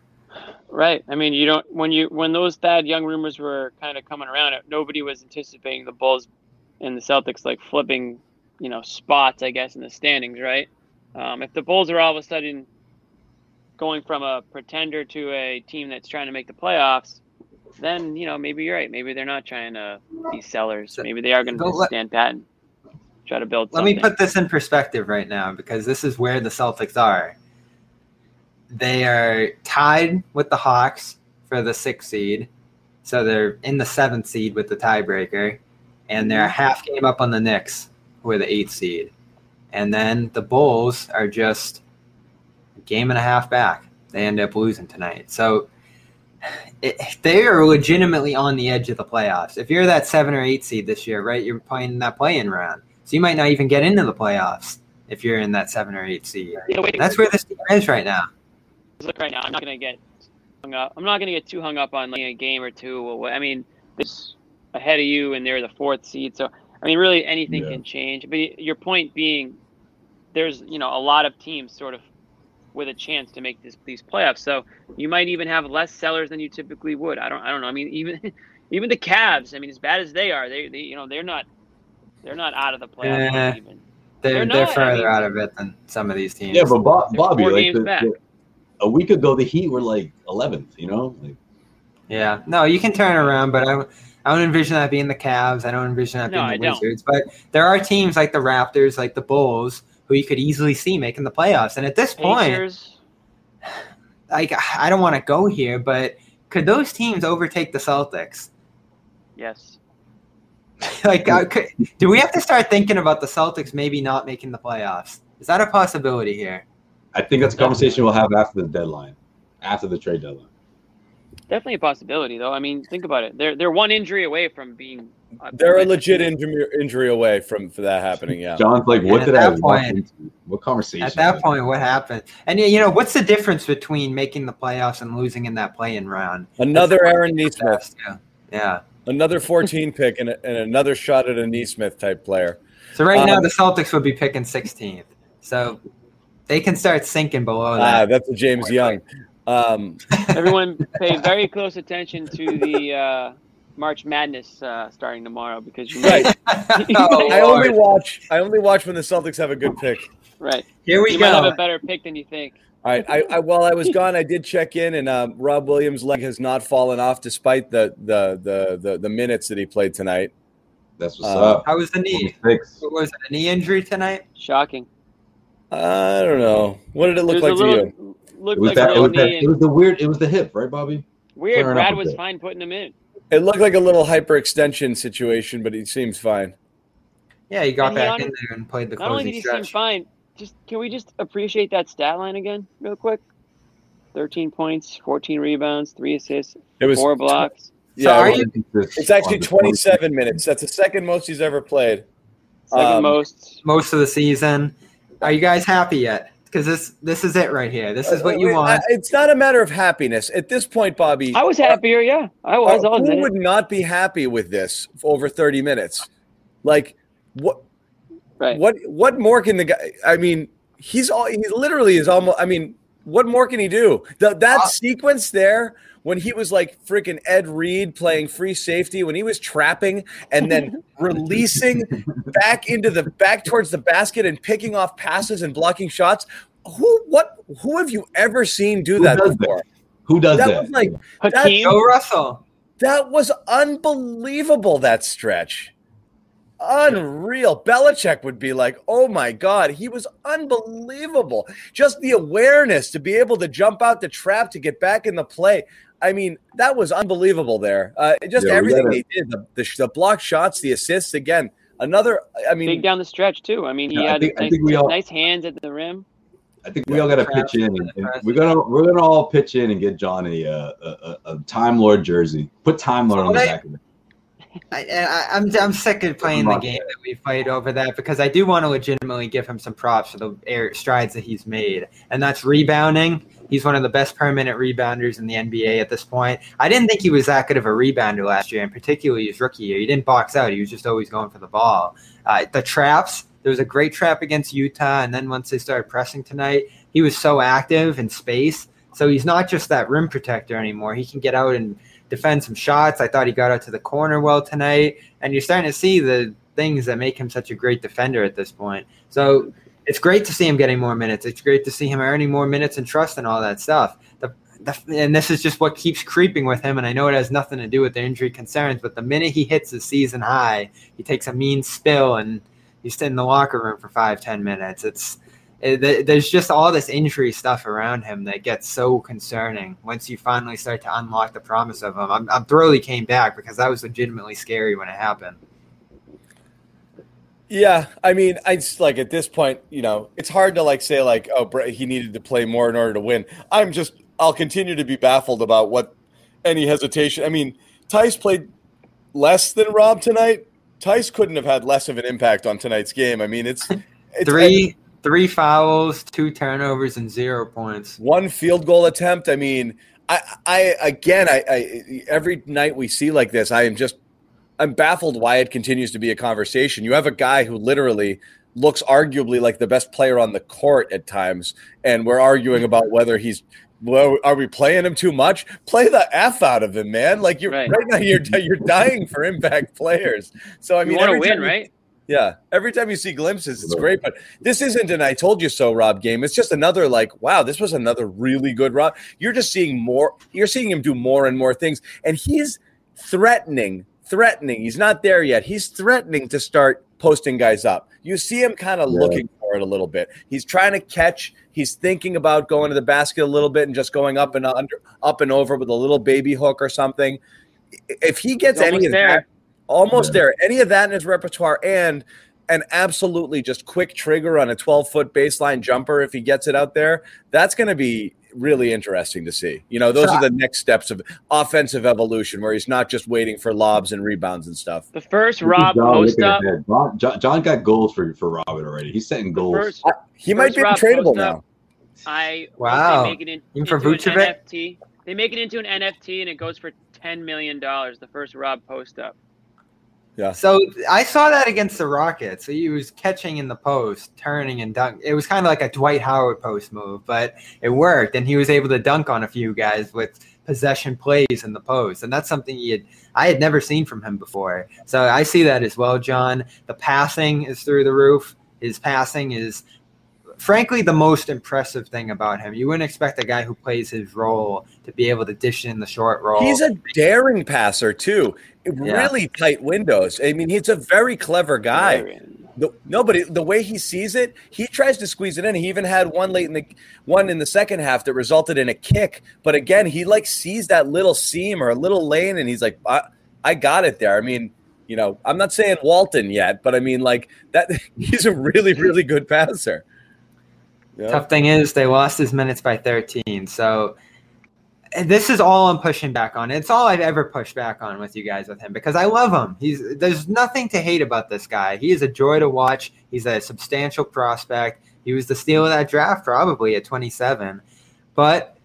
Right. I mean, you don't when you when those Thad Young rumors were kind of coming around, nobody was anticipating the Bulls and the Celtics like flipping, you know, spots. I guess in the standings, right? Um, if the Bulls are all of a sudden going from a pretender to a team that's trying to make the playoffs, then you know maybe you're right. Maybe they're not trying to be sellers. So- Maybe they are going to let- stand pat and try to build. Let me put this in perspective right now because this is where the Celtics are. They are tied with the Hawks for the sixth seed. So they're in the seventh seed with the tiebreaker. And they're a half game up on the Knicks, who are the eighth seed. And then the Bulls are just a game and a half back. They end up losing tonight. So it, they are legitimately on the edge of the playoffs. If you're that seven or eight seed this year, right, you're playing in that play-in round. So you might not even get into the playoffs if you're in that seven or eight seed. That's where this team is right now. Look right now. I'm not gonna get hung up. I'm not gonna get too hung up on like a game or two. I mean, this ahead of you, and they're the fourth seed. So I mean, really anything Yeah. can change. But your point being, there's you know a lot of teams sort of with a chance to make this these playoffs. So you might even have less sellers than you typically would. I don't. I don't know. I mean, even even the Cavs. I mean, as bad as they are, they, they you know they're not they're not out of the playoffs even. They're, They're they're, not, I further mean- out of it than some of these teams. Yeah, but Bob, Bobby, like the- the- a week ago, the Heat were like 11th. You know, like, Yeah, no, you can turn around, but I, I don't envision that being the Cavs. I don't envision that No, being the I don't. Wizards. But there are teams like the Raptors, like the Bulls, who you could easily see making the playoffs. And at this point, Pacers. like I don't want to go here, but could those teams overtake the Celtics? Yes. like, uh, could, do we have to start thinking about the Celtics maybe not making the playoffs? Is that a possibility here? I think that's a conversation we'll have after the deadline, after the trade deadline. Definitely a possibility, though. I mean, think about it. They're they're one injury away from being. They're a legit injury, injury away from for that happening. Yeah. John's like, what did at I that point- What conversation? At that point, what happened? And you know, what's the difference between making the playoffs and losing in that play-in round? Another Aaron Nesmith, Yeah. Yeah. another 14 pick, and, and another shot at a Nesmith type player. So right now Um, the Celtics would be picking 16th. So they can start sinking below that. Ah, that's a James Young. Um, Everyone pay very close attention to the uh, March Madness uh, starting tomorrow because you might, right. Oh, I only watch. I only watch when the Celtics have a good pick. right. Here we You might have a better pick than you think. All right. I, I while I was gone, I did check in, and um, Rob Williams' leg has not fallen off despite the the the the, the minutes that he played tonight. That's what's Uh, up. How was the knee? Six. What was it, a knee injury tonight? Shocking. I don't know. What did it look There's like a to you? Looked It was like that. It was, that it was the weird. It was the hip, right, Bobby? weird. flaring Brad was fine putting him in. It looked like a little hyperextension situation, but he seems fine. Yeah, he got And he back on- in there and played the Not only did closing he seem stretch. fine, just can we just appreciate that stat line again, real quick? Thirteen points, fourteen rebounds, three assists, It was four blocks. Yeah, are it you- it's actually 27 minutes. That's the second most he's ever played. Second Um, most. Most of the season. Are you guys happy yet? Because this this is it right here. This is what you Uh, want. It's not a matter of happiness at this point, Bobby. I was happier, yeah. I was. I'll who would not be happy with this for over 30 minutes? Like what? Right. What? What more can the guy? I mean, he's all. He literally is almost. I mean, what more can he do? The, that Uh, sequence there when he was like freaking Ed Reed playing free safety, when he was trapping and then releasing back into the back towards the basket and picking off passes and blocking shots. Who what who have you ever seen do Who that does before? Who does That that? was like Hakeem, Joe Russell. that was unbelievable that stretch. Unreal. Belichick would be like, oh my God, he was unbelievable. Just the awareness to be able to jump out the trap to get back in the play. I mean, that was unbelievable there. Uh, just Yeah, everything they did the, the, the block shots, the assists. Again, another, I mean, big down the stretch too. I mean, he Yeah, had think- I nice, think we all- nice hands at the rim. I think we all got to pitch in. And, and we're gonna we're gonna all pitch in and get John a uh, a, a, a Time Lord jersey. Put Time Lord on the Well, back of it. I, I, I'm I'm sick of playing the game that we fight over that because I do want to legitimately give him some props for the air strides that he's made, and that's rebounding. He's one of the best permanent rebounders in the NBA at this point. I didn't think he was that good of a rebounder last year, and particularly his rookie year. He didn't box out; he was just always going for the ball. Uh, the traps. There was a great trap against Utah, and then once they started pressing tonight, he was so active in space. So he's not just that rim protector anymore. He can get out and defend some shots. I thought he got out to the corner well tonight, and you're starting to see the things that make him such a great defender at this point. So it's great to see him getting more minutes. It's great to see him earning more minutes and trust and all that stuff. The, the, and this is just what keeps creeping with him. And I know it has nothing to do with the injury concerns, but the minute he hits the season high, he takes a mean spill and he's in the locker room for five, ten minutes. It's Eh, it, there's just all this injury stuff around him that gets so concerning once you finally start to unlock the promise of him. I'm, I'm thrilled he came back because that was legitimately scary when it happened. Yeah, I mean, I just like at this point, you know, it's hard to like say like, oh, he needed to play more in order to win. I'm just, I'll continue to be baffled about what any hesitation. I mean, Theis played less than Rob tonight. Theis couldn't have had less of an impact on tonight's game. I mean, it's, it's Three three fouls, two turnovers, and zero points. one field goal attempt. I mean, I, I again, I, I every night we see like this, I am just, I'm baffled why it continues to be a conversation. You have a guy who literally looks arguably like the best player on the court at times, and we're arguing about whether he's. Well, are we playing him too much? Play the f out of him, man! Like you're right, Right. now, you're you're dying for impact players. So I mean, You mean, want to win, you- right? Yeah. Every time you see glimpses, it's great. But this isn't an I told you so Rob game. It's just another like, wow, this was another really good Rob. You're just seeing more, you're seeing him do more and more things. And he's threatening, threatening. He's not there yet. He's threatening to start posting guys up. You see him kind of Yeah. looking for it a little bit. He's trying to catch. He's thinking about going to the basket a little bit and just going up and under, up and over with a little baby hook or something. If he gets He's any of there. that, almost there. Any of that in his repertoire, and an absolutely just quick trigger on a 12 foot baseline jumper if he gets it out there. That's going to be really interesting to see. You know, those So are the next steps of offensive evolution where he's not just waiting for lobs and rebounds and stuff. The first Rob John post up. John, John, John got goals for for Robin already. He's setting goals. first, He might be Rob tradable post now. I Wow. They make it in, Even for Vucevic? NFT. They make it into an NFT and it goes for ten million dollars. The first Rob post up. So I saw that against the Rockets. So He was catching in the post, turning and dunk. It was kind of like a Dwight Howard post move, but it worked, and he was able to dunk on a few guys with possession plays in the post, and that's something he had I had never seen from him before. So I see that as well, John. The passing is through the roof. His passing is frankly the most impressive thing about him. You wouldn't expect a guy who plays his role to be able to dish in the short role. He's a daring passer too. Yeah. Really tight windows. I mean, he's a very clever guy. The, nobody the way he sees it, he tries to squeeze it in. He even had one late in the one in the second half that resulted in a kick. But again, he like sees that little seam or a little lane, and he's like, I, I got it there. I mean, you know, I'm not saying Walton yet, but I mean, like that. He's a really, really good passer. Yeah. Tough thing is they lost his minutes by 13. So eh, this is all I'm pushing back on. It's all I've ever pushed back on with you guys with him because I love him. He's there's nothing to hate about this guy. He is a joy to watch. He's a substantial prospect. He was the steal of that draft probably at 27. But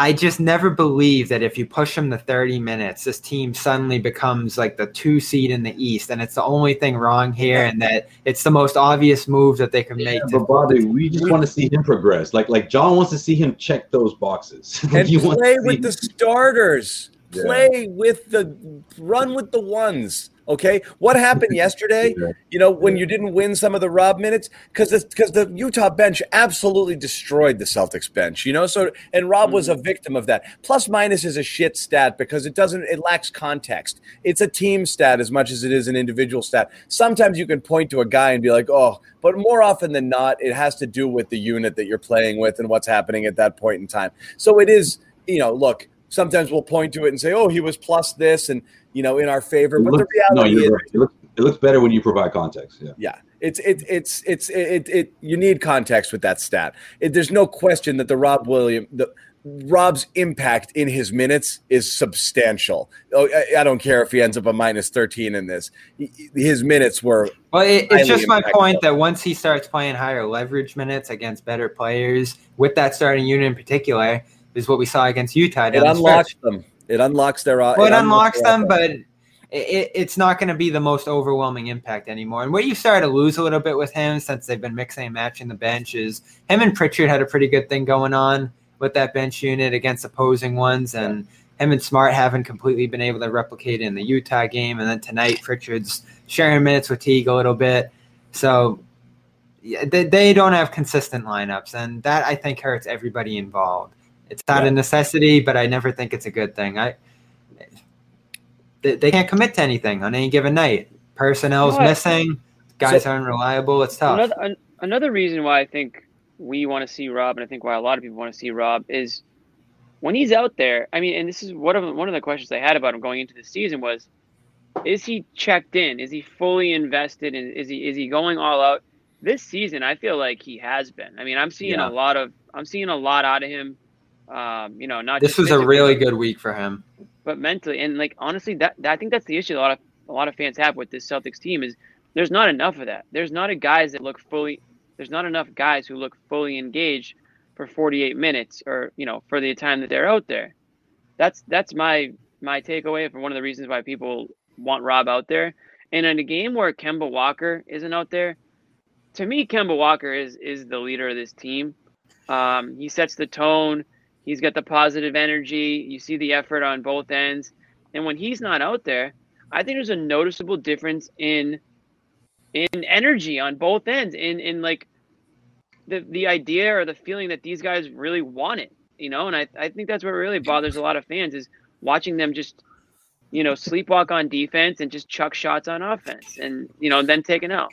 I just never believe that if you push them to 30 minutes, this team suddenly becomes like the two seed in the East, and it's the only thing wrong here, and that it's the most obvious move that they can Yeah, make. but Bobby, we just want to see him progress. Like like John wants to see him check those boxes. And he wants play to with see- the starters. Play with the run with the ones. Okay, what happened yesterday? You know when you didn't win some of the Rob minutes because because the Utah bench absolutely destroyed the Celtics bench. You know, so and Rob was a mm-hmm. victim of that. Plus minus is a shit stat because it doesn't it lacks context. It's a team stat as much as it is an individual stat. Sometimes you can point to a guy and be like, oh, but more often than not, it has to do with the unit that you're playing with and what's happening at that point in time. So it is, you know, look. Sometimes we'll point to it and say, "Oh, he was plus this," and you know, in our favor. It But the looks- no, reality you're is, right. It looks, it looks better when you provide context. Yeah. yeah, it's it, it's it's it, it you need context with that stat. It, there's no question that the Rob William the Rob's impact in his minutes is substantial. Oh, I, I don't care if he ends up a minus 13 in this. His minutes were Well, it, it's just my impactful. point that once he starts playing higher leverage minutes against better players, with that starting unit in particular, is what we saw against Utah. it down the unlocks them. It unlocks their uh, Well, it unlocks their them, but it, it's not going to be the most overwhelming impact anymore. And where you started to lose a little bit with him since they've been mixing and matching the bench is him and Pritchard had a pretty good thing going on with that bench unit against opposing ones, and him and Smart haven't completely been able to replicate it in the Utah game. And then tonight, Pritchard's sharing minutes with Teague a little bit, so yeah, they, they don't have consistent lineups, and that I think hurts everybody involved. It's not Yeah. a necessity, but I never think it's a good thing. I they, they can't commit to anything on any given night. Personnel's You what? missing, guys So- aren't reliable. It's tough. Another an, another reason why I think we want to see Rob, and I think why a lot of people want to see Rob is when he's out there. I mean, and this is one of one of the questions I had about him going into the season was, is he checked in? Is he fully invested? And is he is he going all out? This season, I feel like he has been. I mean, I'm seeing Yeah. a lot of I'm seeing a lot out of him. Um, you know, not this just was a really good week for him. but mentally and like honestly that, that I think that's the issue a lot of a lot of fans have with this Celtics team is there's not enough of that. There's not a guys that look fully there's not enough guys who look fully engaged for 48 minutes or you know for the time that they're out there. That's that's my my takeaway from one of the reasons why people want Rob out there. And in a game where Kemba Walker isn't out there, to me Kemba Walker is is the leader of this team. Um, he sets the tone. He's got the positive energy. You see the effort on both ends. And when he's not out there, I think there's a noticeable difference in in energy on both ends. In in like the the idea or the feeling that these guys really want it. You know, and I, I think that's what really bothers a lot of fans is watching them just, you know, sleepwalk on defense and just chuck shots on offense and, you know, then take an out.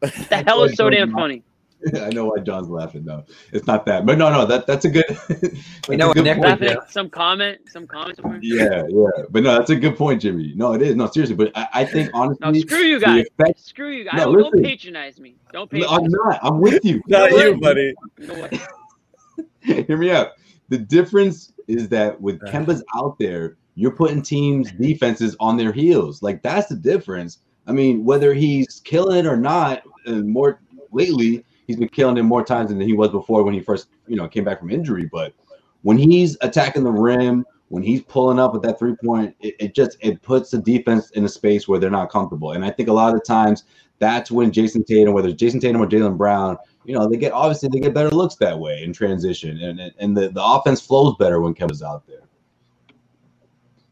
The hell is so damn funny. I know why John's laughing. No, it's not that. But no, no, that that's a good. We that's know a good Nick point. Yeah. some comment, some comment somewhere. Yeah, yeah. But no, that's a good point, Jimmy. No, it is. No, seriously. But I, I think honestly, No, screw you guys. effect- Screw you guys. No, don't, don't listen. patronize me. Don't No, patronize I'm not. I'm with you. not you, buddy. me. You know what? Hear me out. The difference is that with Uh. Kemba's out there, you're putting teams' defenses on their heels. Like that's the difference. I mean, whether he's killing it or not, and more lately, he's been killing him more times than he was before when he first, you know, came back from injury. But when he's attacking the rim, when he's pulling up with that three point, it, it just it puts the defense in a space where they're not comfortable. And I think a lot of the times that's when Jayson Tatum, whether it's Jayson Tatum or Jaylen Brown, you know, they get obviously they get better looks that way in transition, and and, the, the offense flows better when Kevin's out there.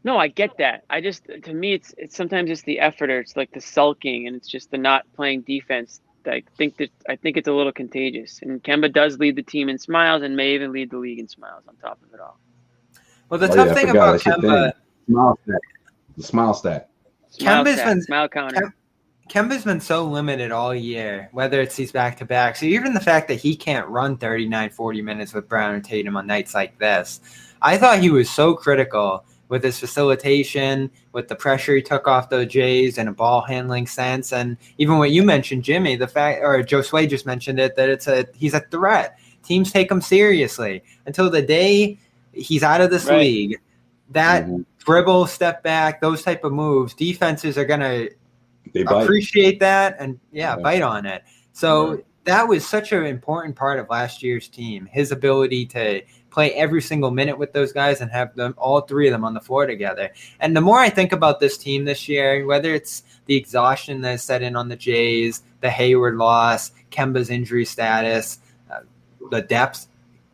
No, I get that. I just to me it's it's sometimes it's the effort or it's like the sulking and it's just the not playing defense. That I think that I think it's a little contagious. And Kemba does lead the team in smiles and may even lead the league in smiles on top of it all. Well, the Oh, tough yeah, thing about That's your Kemba, Smile stack, the smile stack. Smile Kemba's stat, been- smile counter. Kemba's been so limited all year, whether it's these back to backs, or even the fact that he can't run 39, 40 minutes with Brown and Tatum on nights like this. I thought he was so critical with his facilitation, with the pressure he took off those Jays and a ball handling sense. And even what you mentioned, Jimmy, the fact, or Joe Sway just mentioned it, that it's a he's a threat. Teams take him seriously until the day he's out of this Right. league. That Mhm. dribble, step back, those type of moves, defenses are gonna They appreciate that and yeah, Yeah. bite on it. So Right. that was such an important part of last year's team. His ability to play every single minute with those guys and have them all three of them on the floor together. And the more I think about this team this year, whether it's the exhaustion that set in on the Jays, the Hayward loss, Kemba's injury status, uh, the depth.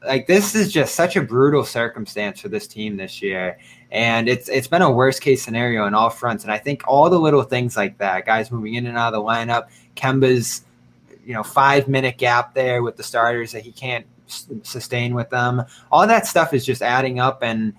Like this is just such a brutal circumstance for this team this year, and it's it's been a worst case scenario on all fronts. And I think all the little things like that, guys moving in and out of the lineup, Kemba's you know five minute gap there with the starters that he can't sustain with them, all that stuff is just adding up, and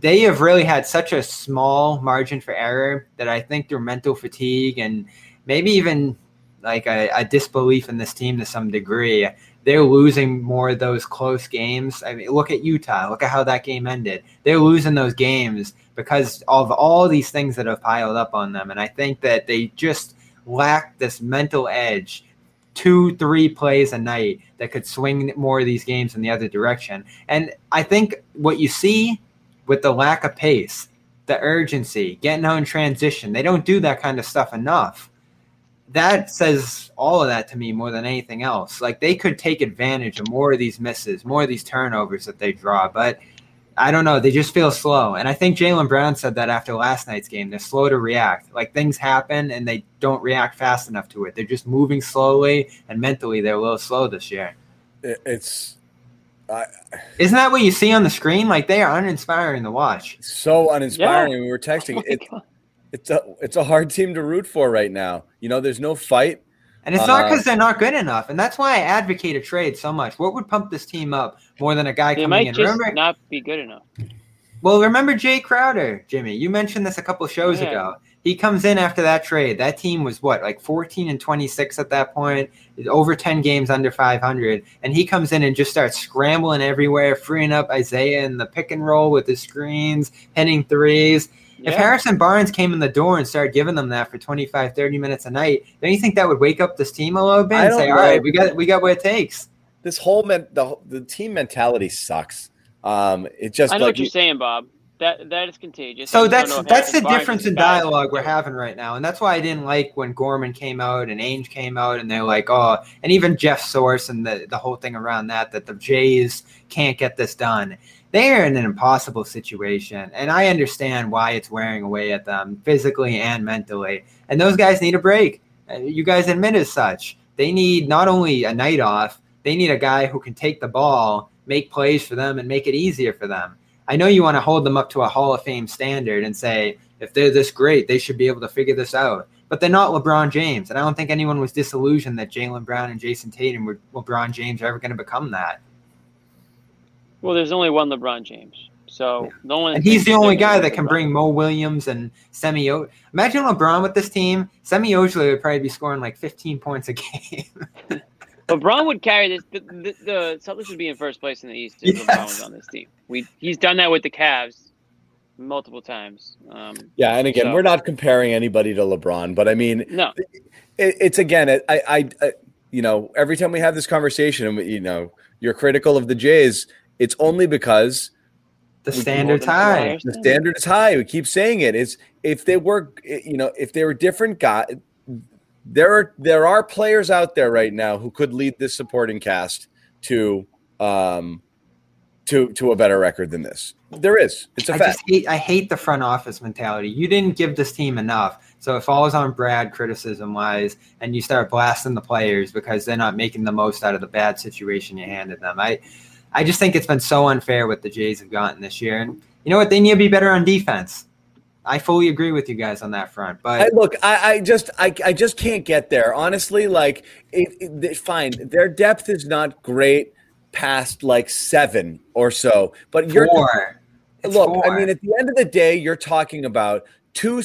they have really had such a small margin for error that I think through mental fatigue and maybe even like a, a, disbelief in this team to some degree. They're losing more of those close games. I mean, look at Utah. Look at how that game ended. They're losing those games because of all these things that have piled up on them. And I think that they just lack this mental edge two, three plays a night that could swing more of these games in the other direction. And I think what you see with the lack of pace, the urgency, getting in transition, they don't do that kind of stuff enough that says all of that to me more than anything else. Like they could take advantage of more of these misses, more of these turnovers that they draw, but I don't know. They just feel slow. And I think Jaylen Brown said that after last night's game. They're slow to react. Like things happen and they don't react fast enough to it. They're just moving slowly and mentally they're a little slow this year. It's I, Isn't that what you see on the screen? Like they are uninspiring to watch. So uninspiring. Yeah. We were texting. Oh it, it's a it's a hard team to root for right now. You know, there's no fight. And it's not because uh, they're not good enough, and that's why I advocate a trade so much. What would pump this team up more than a guy they coming might in? Just remember, not be good enough. Well, remember Jae Crowder, Jimmy. You mentioned this a couple shows yeah. ago. He comes in after that trade. That team was what, like 14 and 26 at that point, over 10 games under 500. And he comes in and just starts scrambling everywhere, freeing up Isaiah in the pick and roll with his screens, hitting threes. Yeah. If Harrison Barnes came in the door and started giving them that for 25, 30 minutes a night, don't you think that would wake up this team a little bit and say, know. "All right, we got we got what it takes." This whole men- the the team mentality sucks. Um, it just I know like, what you're saying, Bob. That that is contagious. So that's that's the difference in dialogue we're having right now, and that's why I didn't like when Gorman came out and Ainge came out, and they're like, oh, and even Jeff Source and the the whole thing around that that the Jays can't get this done they are in an impossible situation. And I understand why it's wearing away at them physically and mentally. And those guys need a break. Uh, you guys admit as such. They need not only a night off, they need a guy who can take the ball, make plays for them, and make it easier for them. I know you want to hold them up to a Hall of Fame standard and say, if they're this great, they should be able to figure this out. But they're not LeBron James. And I don't think anyone was disillusioned that Jaylen Brown and Jayson Tatum were LeBron James are ever going to become that. Well, there's only one LeBron James. So no one. And he's the only guy that can bring Mo Williams and Semi. Imagine LeBron with this team. Semi Ojeleye would probably be scoring like 15 points a game. LeBron would carry this. The, the, the, Celtics would be in first place in the East if yes. LeBron was on this team. We he's done that with the Cavs multiple times. Um, yeah, and again, so. we're not comparing anybody to LeBron, but I mean, no, it, it's again, it, I, I, I, you know, every time we have this conversation, and you know, you're critical of the Jays it's only because the standard's high. The standard is high. We keep saying it. Is if they were, you know, if they were different guys, there are there are players out there right now who could lead this supporting cast to um to to a better record than this. There is. It's a I fact. Hate, I hate the front office mentality. You didn't give this team enough, so it falls on Brad criticism wise, and you start blasting the players because they're not making the most out of the bad situation you handed them. I I just think it's been so unfair what the Jays have gotten this year. And you know what? They need to be better on defense. I fully agree with you guys on that front. But I, look, I, I, just I, I just can't get there. Honestly, like it, it, fine, their depth is not great past like seven or so. But you're four. look, four. I mean, at the end of the day, you're talking about two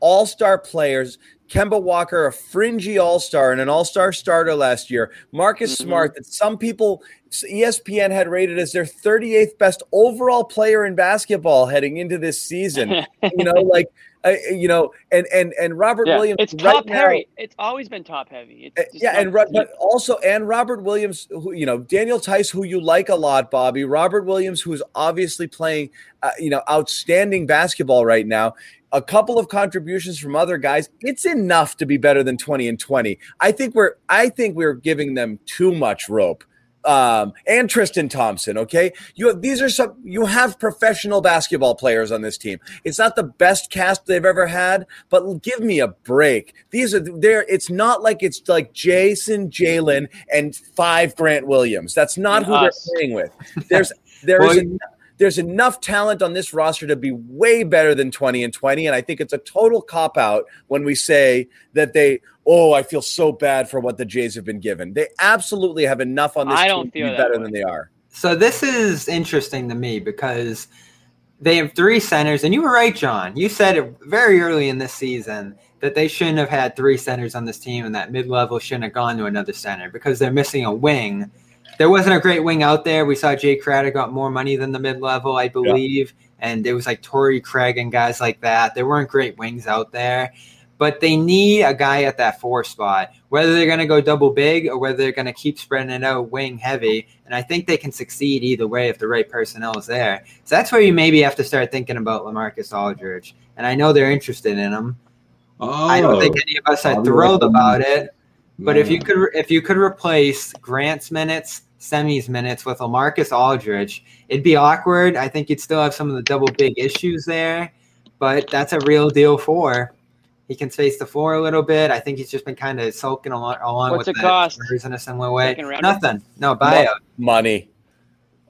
all-star players Kemba Walker, a fringy all star and an all star starter last year. Marcus mm-hmm. Smart, that some people, ESPN had rated as their 38th best overall player in basketball heading into this season. you know, like I, you know, and and and Robert Yeah, Williams. it's right top now- heavy. It's always been top heavy. It's Uh, yeah, and but also and Robert Williams, who you know, Daniel Theis, who you like a lot, Bobby. Robert Williams, who's obviously playing, uh, you know, outstanding basketball right now. A couple of contributions from other guys. It's enough to be better than twenty and twenty. I think we're I think we're giving them too much rope. Um, and Tristan Thompson. Okay, you have these are some you have professional basketball players on this team. It's not the best cast they've ever had, but give me a break. These are there. It's not like it's like Jayson, Jaylen, and five Grant Williams. That's not And who us. they're playing with. There's there is Well, en- there's enough talent on this roster to be way better than 20 and 20 and i think it's a total cop out when we say that they oh i feel so bad for what the jays have been given they absolutely have enough on this I team don't to feel be better way. than they are So this is interesting to me because they have three centers, and you were right, John. You said it very early in this season that they shouldn't have had three centers on this team, and that mid-level shouldn't have gone to another center because they're missing a wing. There wasn't a great wing out there. We saw Jae Crowder got more money than the mid-level, I believe, and it was like Torrey Craig and guys like that. There weren't great wings out there. But they need a guy at that four spot, whether they're going to go double big or whether they're going to keep spreading it out wing heavy. And I think they can succeed either way if the right personnel is there. So that's where you maybe have to start thinking about LaMarcus Aldridge. And I know they're interested in him. Oh, I don't think any of us are thrilled about it. But if you could, if you could replace Grant's minutes, Semi's minutes with LaMarcus Aldridge, it'd be awkward. I think you'd still have some of the double big issues there, but that's a real deal for. He can space the floor a little bit. I think he's just been kind of sulking along, along What's with it the cost? Spurs in a similar way. Second rounder? Nothing. No buyout. money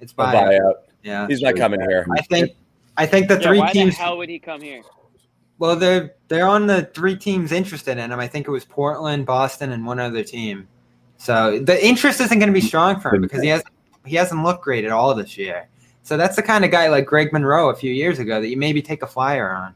It's buyout. buyout Yeah. he's not coming here I think. I think the Yeah, three why teams. the hell would he come here? Well, they're they're on the three teams interested in him. I think it was Portland, Boston, and one other team. So the interest isn't going to be strong for him because he has he hasn't looked great at all this year. So that's the kind of guy like Greg Monroe a few years ago that you maybe take a flyer on.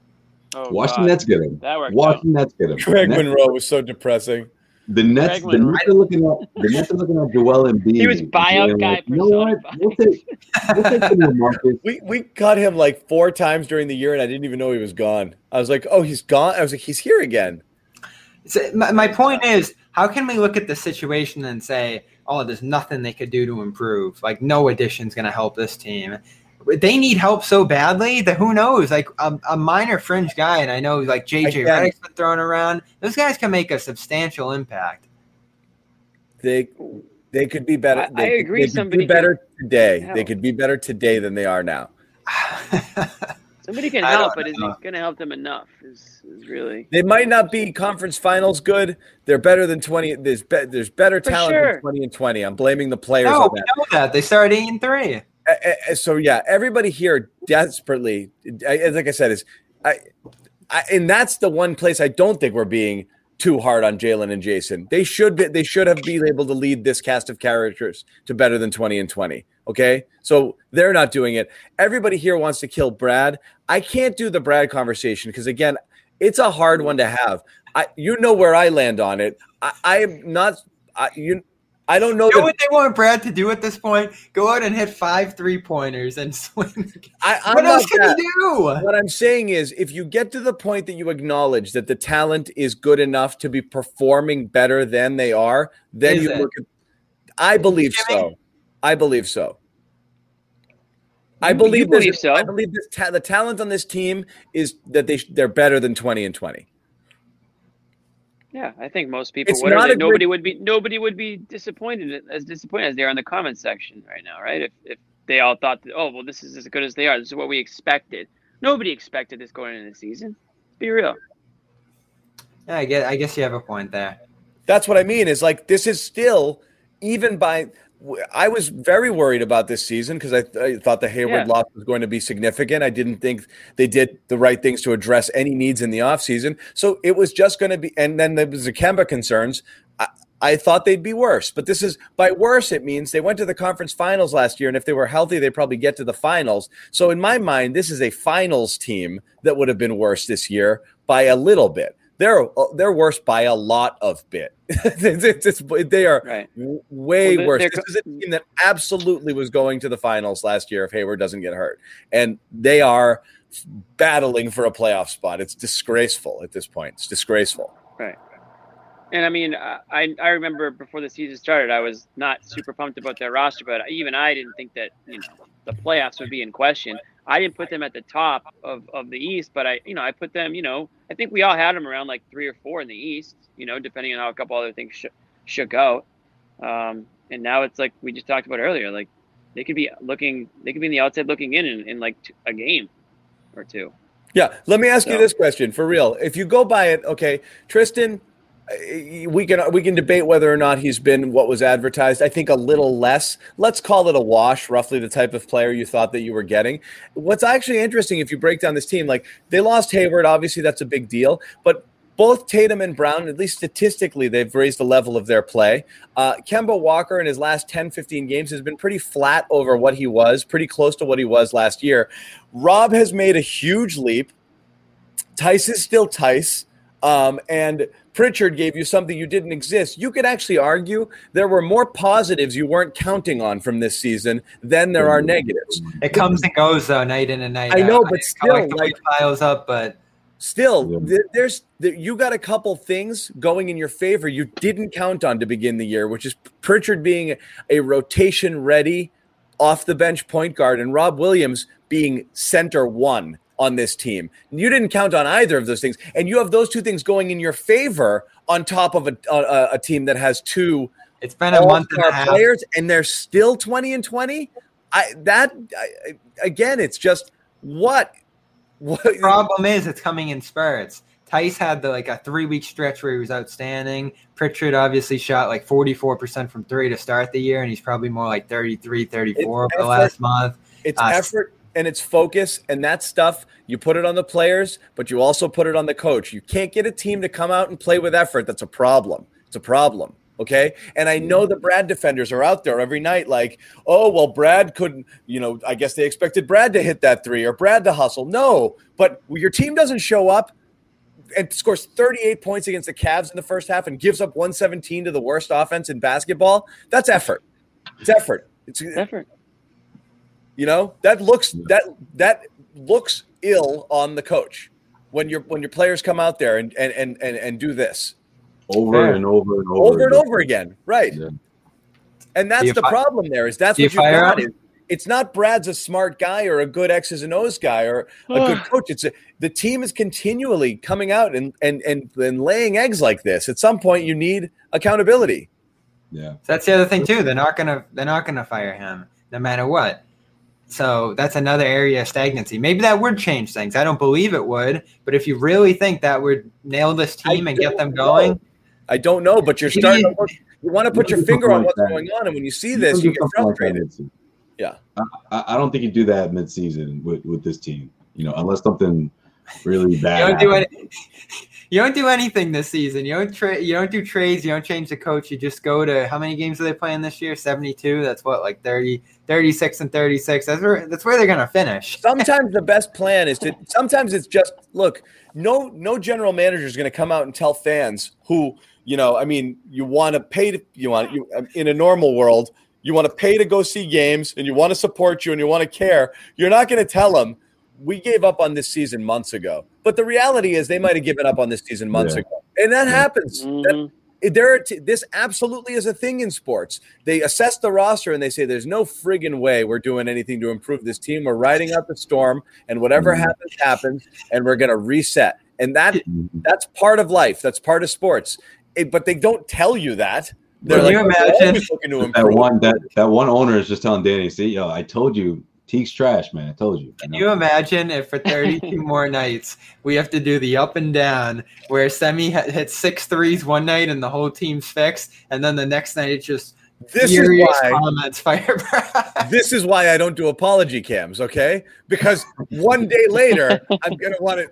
Oh, Watch the God. Nets get him. That worked Watch out. Nets get him. Greg Nets- Monroe was so depressing The Nets, Greg the Monroe. Nets are looking at the Nets are looking at Joel Embiid. He was and buyout they're guy like, You know what? We'll take, we'll take some of we we cut him like four times during the year and i didn't even know he was gone i was like oh he's gone i was like he's here again So my, my point is, how can we look at the situation and say, "Oh, there's nothing they could do to improve"? Like, no addition's going to help this team. They need help so badly that who knows? Like a, a minor fringe guy, and I know like JJ Again. Redick's been thrown around. Those guys can make a substantial impact. they they could be better I- I agree they could somebody be better today help. they could be better today than they are now Somebody can help, don't but is know. it going to help them enough? Is, is really They might not be conference finals good. They're better than 20. There's be, there's better For talent sure. than 20 and 20. I'm blaming the players no, on we know that they started eight and three. So yeah, everybody here desperately, like I said, is I, I, and that's the one place I don't think we're being too hard on Jaylen and Jayson. They should be. They should have been able to lead this cast of characters to better than 20 and 20. Okay, so they're not doing it. Everybody here wants to kill Brad. I can't do the Brad conversation because again, it's a hard one to have. I, you know where I land on it. I, I am not. I, you, I don't know You know that what they want Brad to do at this point? Go out and hit five three pointers and swing. I, I'm what else can that. he do? What I'm saying is, if you get to the point that you acknowledge that the talent is good enough to be performing better than they are, then Is you it? look at. I believe so. I believe so. I believe, believe so. I believe this ta- the talent on this team is that they they're better than twenty and twenty. Yeah, I think most people It's would. or not that a great- nobody would be. Nobody would be disappointed as disappointed as they are in the comment section right now, right? If if they all thought, that, oh well, this is as good as they are. This is what we expected. Nobody expected this going into the season. Be real. Yeah, I guess, I guess you have a point there. That's what I mean. Is like this is still even by. I was very worried about this season because I, I thought the Hayward Yeah. loss was going to be significant. I didn't think they did the right things to address any needs in the offseason. So it was just going to be, and then there was the Kemba concerns. I, I thought they'd be worse, but this is by worse. It means they went to the conference finals last year, and if they were healthy, they'd probably get to the finals. So in my mind, this is a finals team that would have been worse this year by a little bit. They're uh, they're worse by a lot of bit. it's, it's, they are Right. w- way Well, worse. This is a team that absolutely was going to the finals last year if Hayward doesn't get hurt, and they are battling for a playoff spot. It's disgraceful at this point. It's disgraceful. Right. And I mean, I I remember before the season started, I was not super pumped about their roster, but even I didn't think that you know the playoffs would be in question. I didn't put them at the top of, of the East, but I you know I put them. You know, I think we all had them around like three or four in the East. You know, depending on how a couple other things sh- shook out. Um, and now it's like we just talked about earlier. Like they could be looking, they could be in the outside looking in in, in like t- a game or two. Yeah. Let me ask So- you this question for real. If you go by it, okay, Tristan, we can we can debate whether or not he's been what was advertised. I think a little less. Let's call it a wash, roughly the type of player you thought that you were getting. What's actually interesting if you break down this team, like they lost Hayward, obviously that's a big deal, but both Tatum and Brown, at least statistically, they've raised the level of their play. Uh, Kemba Walker in his last 10, 15 games has been pretty flat over what he was, pretty close to what he was last year. Rob has made a huge leap. Theis is still Theis. Um, and Pritchard gave you something you didn't exist. You could actually argue there were more positives you weren't counting on from this season than there are negatives. It comes and goes though, night in and night out. I out. know, but still, collectively like- piles up. But Still, Yeah. there's there, you got a couple things going in your favor you didn't count on to begin the year, which is Pritchard being a rotation ready off the bench point guard and Rob Williams being center one on this team. You didn't count on either of those things, and you have those two things going in your favor on top of a a, a team that has two it's been a month and a half. players, and they're still twenty and twenty. I that I, again, it's just what what The problem is it's coming in spurts. Theis had the like a three week stretch where he was outstanding. Pritchard obviously shot like 44% from three to start the year, and he's probably more like 33, 34 over the last month. It's Uh, effort and it's focus and that stuff. You put it on the players, but you also put it on the coach. You can't get a team to come out and play with effort. That's a problem. It's a problem. Okay. And I know the Brad defenders are out there every night, like, oh, well, Brad couldn't, you know, I guess they expected Brad to hit that three or Brad to hustle. No, but your team doesn't show up and scores 38 points against the Cavs in the first half and gives up 117 to the worst offense in basketball. That's effort. It's effort. It's Effort. You know that looks that that looks ill on the coach when your when your players come out there and and and and, and do this over Fair. and over and over, over and over again, right? Yeah. And that's you the fi- problem. There is that's you what you fire got. Is it's not Brad's a smart guy or a good X's and O's guy or a good coach. It's a, the team is continually coming out and, and and and laying eggs like this. At some point, you need accountability. Yeah. So that's the other thing too. They're not gonna they're not gonna fire him no matter what. So that's another area of stagnancy. Maybe that would change things. I don't believe it would, but if you really think that would nail this team I and get them going, know. I don't know, but you're starting. To look, you want to put You your finger on what's that. going on, and when you see You this, you get something like that frustrated. mid-season. Yeah. I, I I don't think you do that mid-season with, with this team. You know, unless something really you bad. don't do happens. you don't do anything this season. You don't trade. You don't do trades. You don't change the coach. You just go to how many games are they playing this year? Seventy two. That's what like 30, 36 and thirty six. That's where that's where they're gonna finish. sometimes the best plan is to sometimes it's just look no no general manager is going to come out and tell fans who you know i mean you want to pay to you want you um, in a normal world you want to pay to go see games and you want to support you and you want to care you're not going to tell them we gave up on this season months ago but the reality is they might have given up on this season months Yeah. ago and that happens That- Mhm. there are t- this absolutely is a thing in sports. They assess the roster and they say there's no friggin' way we're doing anything to improve this team. We're riding out the storm, and whatever Mhm. happens, happens, and we're gonna reset. And that Mhm. that's part of life. That's part of sports. It- but they don't tell you that. They're Can like, you imagine- always That one that that one owner is just telling Danny, see, yo, I told you Teague's trash, man. I told you. Can you imagine if for 32 more nights we have to do the up and down where Semi ha- hits six threes one night and the whole team's fixed, and then the next night it's just This is why. comments fire This is why I don't do apology cams, okay? Because one day later, I'm gonna want it.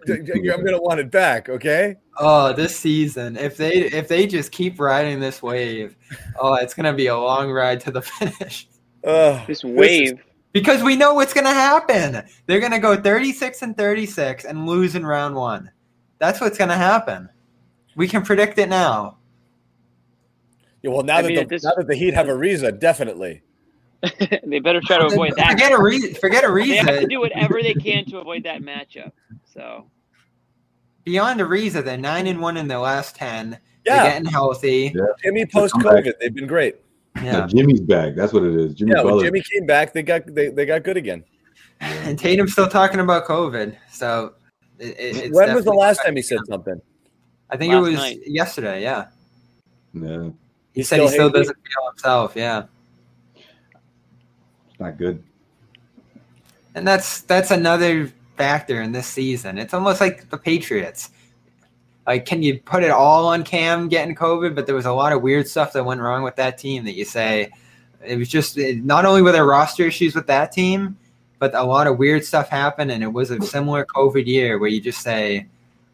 I'm gonna want it back, okay? Oh, this season, if they if they just keep riding this wave, oh, it's gonna be a long ride to the finish. Ugh, This is- wave. Because we know what's gonna happen. They're gonna go 36 and 36 and lose in round one. That's what's gonna happen. We can predict it now. Yeah, well, now I that mean, the, this- now that the Heat have Ariza, definitely. they better try to avoid that. Forget a reason. Forget a They have to do whatever they can to avoid that matchup. So Beyond Ariza, they're nine and one in their last ten. Yeah, They're getting healthy. Yeah. Jimmy post COVID, they've been great. Yeah. Jimmy's back. That's what it is. Jimmy Yeah, when Jimmy came back, they got they, they got good again. And Tatum's still talking about COVID. So it, it- it's when was the last time he said affecting something? I think it was night. yesterday. Yeah. Yeah, He He's said he still still doesn't feel himself. Yeah. it's not good. And that's that's another factor in this season. It's almost like the Patriots. Like, can you put it all on Cam getting COVID? But there was a lot of weird stuff that went wrong with that team that you say it was just not only were there roster issues with that team, but a lot of weird stuff happened, and it was a similar COVID year where you just say,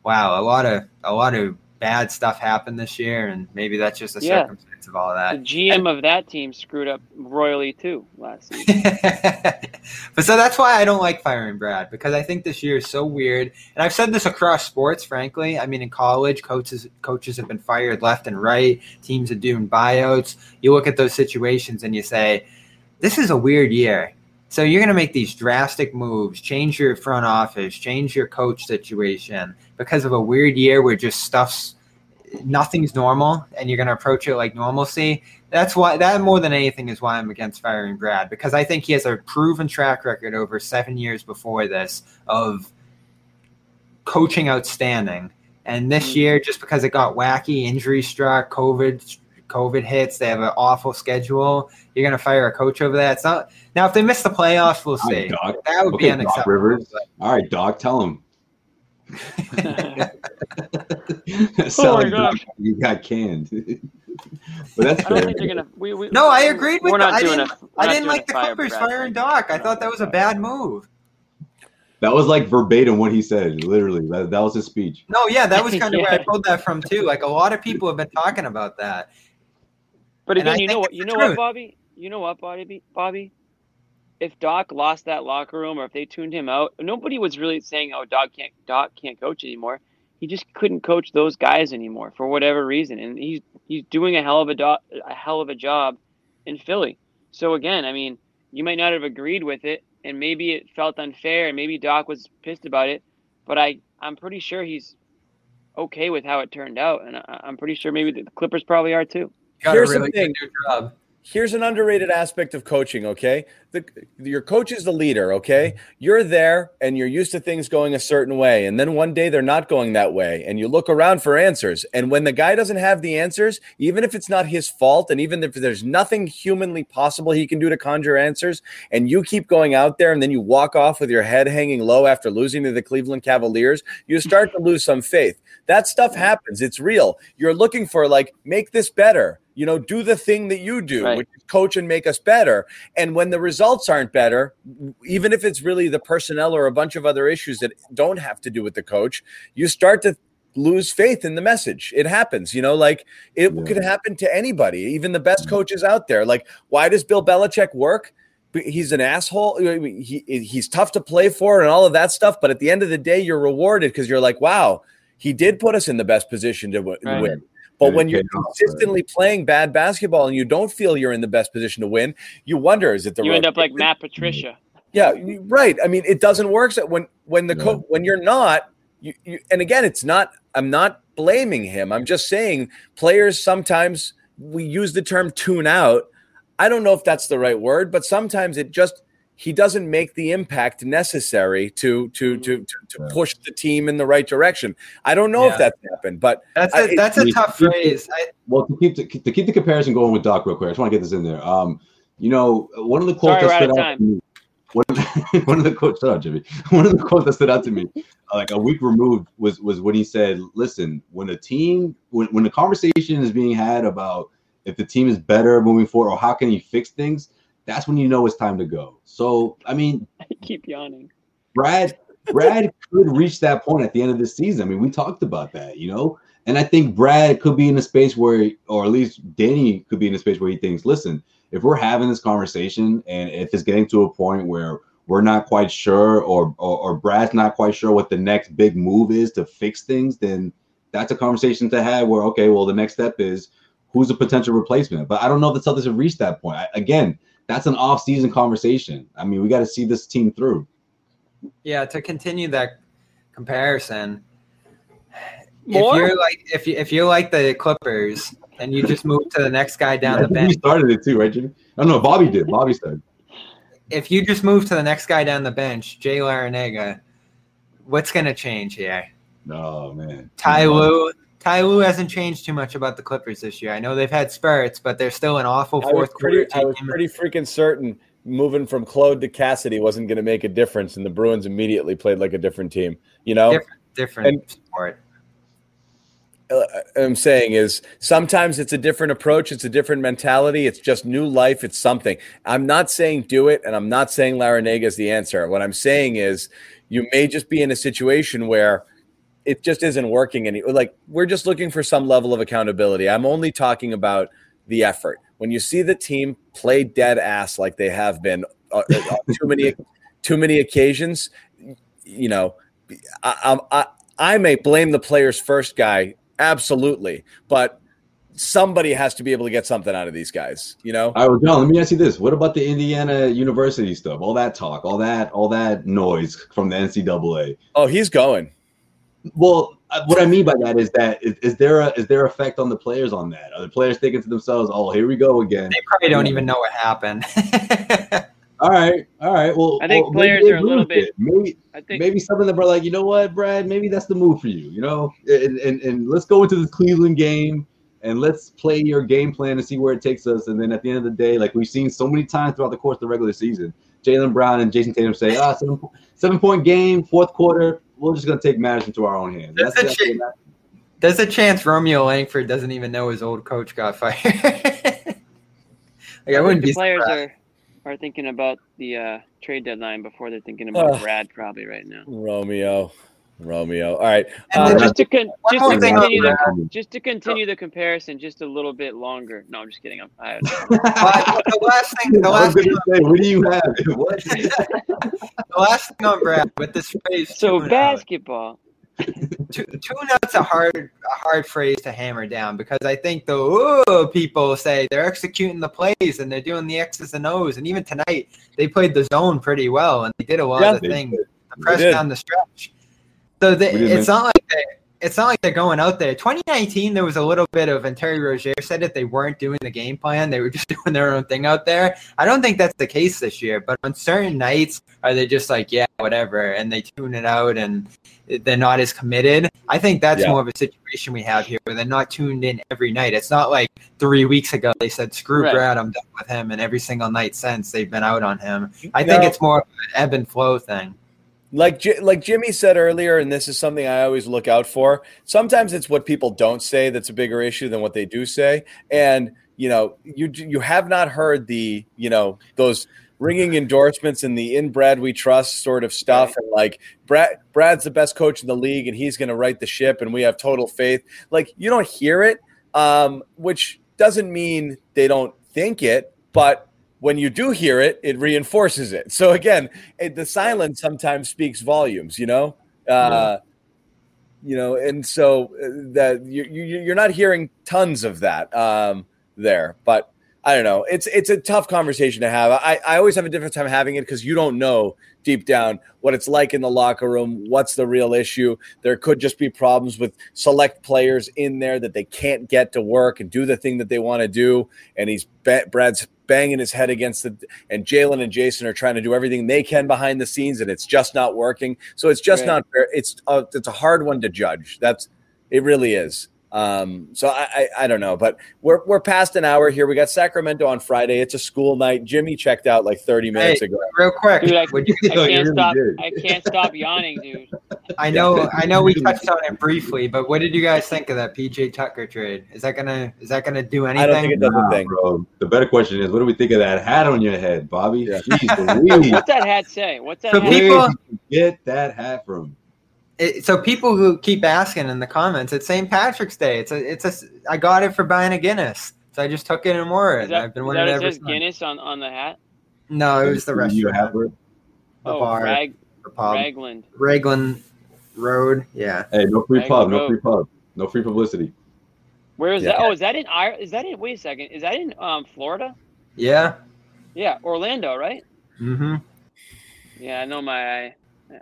"Wow, a lot of a lot of bad stuff happened this year," and maybe that's just a Yeah. circumstance of all of the that. GM of that team screwed up royally too last season. but so that's why I don't like firing Brad because I think this year is so weird. And I've said this across sports, frankly. I mean, in college, coaches coaches have been fired left and right. Teams are doing buyouts. You look at those situations and you say, "This is a weird year." So you're going to make these drastic moves, change your front office, change your coach situation because of a weird year where just stuff's nothing's normal, and you're going to approach it like normalcy that's why that more than anything is why I'm against firing Brad because I think he has a proven track record over seven years before this of coaching outstanding. And this Mm. year, just because it got wacky, injury struck, COVID, COVID hits, they have an awful schedule. You're going to fire a coach over that. It's not now. If they miss the playoffs, we'll see. Doc. That would be Okay, Doc unacceptable. Rivers. All right, Doc, tell him. Sound Oh my like Doc, you got canned. but that's I don't fair. think they're gonna. We, we, No, I agreed with We're the- not I doing didn't- a. we're I didn't like the fire Clippers Brad firing thing. Doc. I thought that was a bad move. That was like verbatim what he said. Literally, that, that was his speech. No, yeah, that was kind of where I pulled that from too. Like a lot of people have been talking about that. But again, you know what? You know what. Bobby? You know what, Bobby? Bobby? If Doc lost that locker room, or if they tuned him out, nobody was really saying, "Oh, Doc can't Doc can't coach anymore." He just couldn't coach those guys anymore for whatever reason, and he's he's doing a hell of a do- a hell of a job in Philly. So again, I mean, you might not have agreed with it, and maybe it felt unfair, and maybe Doc was pissed about it, but I I'm pretty sure he's okay with how it turned out, and I, I'm pretty sure maybe the Clippers probably are too. Got Here's a the thing. job. Here's an underrated aspect of coaching, okay? The your coach is the leader, okay? You're there and you're used to things going a certain way, and then one day they're not going that way, and you look around for answers. And when the guy doesn't have the answers, even if it's not his fault, and even if there's nothing humanly possible he can do to conjure answers, and you keep going out there and then you walk off with your head hanging low after losing to the Cleveland Cavaliers, you start to lose some faith. That stuff happens. It's real. You're looking for like make this better. You know, do the thing that you do, Right. which is coach and make us better. And when the results aren't better, even if it's really the personnel or a bunch of other issues that don't have to do with the coach, you start to lose faith in the message. It happens, you know, like it Yeah. could happen to anybody, even the best mm. coaches out there. Like, why does Bill Belichick work? He's an asshole. He, he's tough to play for and all of that stuff. But at the end of the day, you're rewarded because you're like, wow, he did put us in the best position to w- Right. win. But when you're paid off, right? consistently playing bad basketball and you don't feel you're in the best position to win, you wonder is it the You end up like? Matt Patricia. Yeah, right. I mean, it doesn't work so when when the Yeah. co- when you're not. You, you, and again, it's not. I'm not blaming him. I'm just saying players sometimes we use the term tune out. I don't know if that's the right word, but sometimes it just he doesn't make the impact necessary to to to to, to push the team in the right direction. I don't know Yeah. if that's happened, but That's I- a that's a it- tough phrase. I, Well, to keep the, to keep the comparison going with Doc real quick, I just want to get this in there. Um, you know, one of the quotes Sorry, that out stood out to me. One of, the, one of the quotes, shut up, Jimmy. One of the quotes that stood out to me, like a week removed, was was when he said, "Listen, when a team, when when the conversation is being had about if the team is better moving forward or how can you fix things, that's when you know it's time to go." So, I mean, I keep yawning. Brad Brad could reach that point at the end of this season. I mean, we talked about that, you know. And I think Brad could be in a space where, or at least Danny could be in a space where he thinks, listen, if we're having this conversation and if it's getting to a point where we're not quite sure or, or or Brad's not quite sure what the next big move is to fix things, then that's a conversation to have where, okay, well, the next step is who's a potential replacement. But I don't know if the Celtics have reached that point. I, again, that's an off-season conversation. I mean, we got to see this team through. Yeah, to continue that comparison, More? if you're like if you if you're like the Clippers and you just move to the next guy down I the bench, we started it too, right, Jimmy? I don't know. Bobby did. Bobby said. if you just move to the next guy down the bench, Jay Larranaga, what's going to change here? No man. Ty Lue, Ty Lue hasn't changed too much about the Clippers this year. I know they've had spurts, but they're still an awful fourth pretty, quarter I was pretty freaking certain moving from Claude to Cassidy wasn't going to make a difference, and the Bruins immediately played like a different team. You know, Different, different And- sport. Uh, I'm saying is sometimes it's a different approach, it's a different mentality, it's just new life, it's something. I'm not saying do it, and I'm not saying Larranaga is the answer. What I'm saying is you may just be in a situation where it just isn't working any like we're just looking for some level of accountability. I'm only talking about the effort. When you see the team play dead ass like they have been uh, on too many too many occasions, you know, I, I I may blame the players first guy absolutely, but somebody has to be able to get something out of these guys. You know, All right, well, John, let me ask you this: What about the Indiana University stuff? All that talk, all that, all that noise from the NCAA. oh, he's going. Well, uh, what I mean by that is that is, is there a is there effect on the players on that? Are the players thinking to themselves, "Oh, here we go again"? They probably don't even know what happened. All right, all right. Well, I think well, players are a little bit- it. Maybe I think maybe some of them are like, you know what, Brad? Maybe that's the move for you. You know, and and, and let's go into the Cleveland game and let's play your game plan and see where it takes us. And then at the end of the day, like we've seen so many times throughout the course of the regular season, Jaylen Brown and Jayson Tatum say, ah, seven, seven point game, fourth quarter. We're just gonna take matters into our own hands. That's That's, a that's shame. There's a chance Romeo Langford doesn't even know his old coach got fired. like I I wouldn't think be the players surprised. are are thinking about the uh, trade deadline before they're thinking about Ugh. Brad probably right now. Romeo, Romeo. All right, Uh, just to con- just to continue the just to continue the comparison just a little bit longer. No, I'm just kidding. I'm, I, But the last thing, the I was last thing, say, what do you have? What? the last thing on Brad with this phrase. so basketball. two, Tune out's a hard, a hard phrase to hammer down because I think the "Ooh," people say they're executing the plays and they're doing the X's and O's, and even tonight they played the zone pretty well and they did a lot Yeah, of the they things, the press down the stretch. So they, We didn't it's not like they, it's not like they're going out there. 2019, there was a little bit of, and Terry Rozier said it. They weren't doing the game plan; they were just doing their own thing out there. I don't think that's the case this year. But on certain nights, are they just like, yeah, whatever, and they tune it out and they're not as committed? I think that's Yeah. more of a situation we have here, where they're not tuned in every night. It's not like three weeks ago they said, "Screw Right. Brad, I'm done with him," and every single night since they've been out on him. I think it's more of an ebb and flow thing. Like like Jimmy said earlier, and this is something I always look out for. Sometimes it's what people don't say that's a bigger issue than what they do say, and you know, you you have not heard the you know those ringing endorsements and the in Brad we trust sort of stuff, and like Brad Brad's the best coach in the league, and he's going to right the ship, and we have total faith. Like you don't hear it, um, which doesn't mean they don't think it, but when you do hear it, it reinforces it. So again, it, the silence sometimes speaks volumes, you know. Uh, You know, and so uh, that you, you you're not hearing tons of that um, there, but I don't know. It's it's a tough conversation to have. I, I always have a different time having it because you don't know deep down what it's like in the locker room. What's the real issue? There could just be problems with select players in there that they can't get to work and do the thing that they want to do. And he's Brad's banging his head against the and Jaylen and Jayson are trying to do everything they can behind the scenes, and it's just not working. So it's just Right. not fair. It's uh, it's a hard one to judge. That's it. Really is. Um, so I, I I don't know, but we're we're past an hour here. We got Sacramento on Friday. It's a school night. Jimmy checked out like thirty minutes Hey. ago. Real quick, Dude, I- would you, I can't really stop. did. I can't stop yawning, dude. I know, I know, we touched on it briefly, but what did you guys think of that PJ Tucker trade? Is that gonna is that gonna do anything? I don't think it does a Nah, thing. bro. The better question is, what do we think of that hat on your head, Bobby? Yeah. Jeez What's that hat say? What's that So hat? Where people- did you get that hat from? It, so people who keep asking in the comments, it's St. Patrick's Day. It's a, it's a. I got it for buying a Guinness, so I just took it and wore it. Is that, I've been is wearing it it ever says since. Guinness on, on the hat? No, it was the You restaurant, have it? the oh, bar, Rag, the pub, Ragland. Raglan Road. Yeah, Hey, no free There pub, you no go. free pub, no free publicity. Where is Yeah. that? Oh, is that in Ireland? Is that in? Wait a second. Is that in um Florida? yeah. Yeah, Orlando, right? Mm-hmm. Yeah, I know my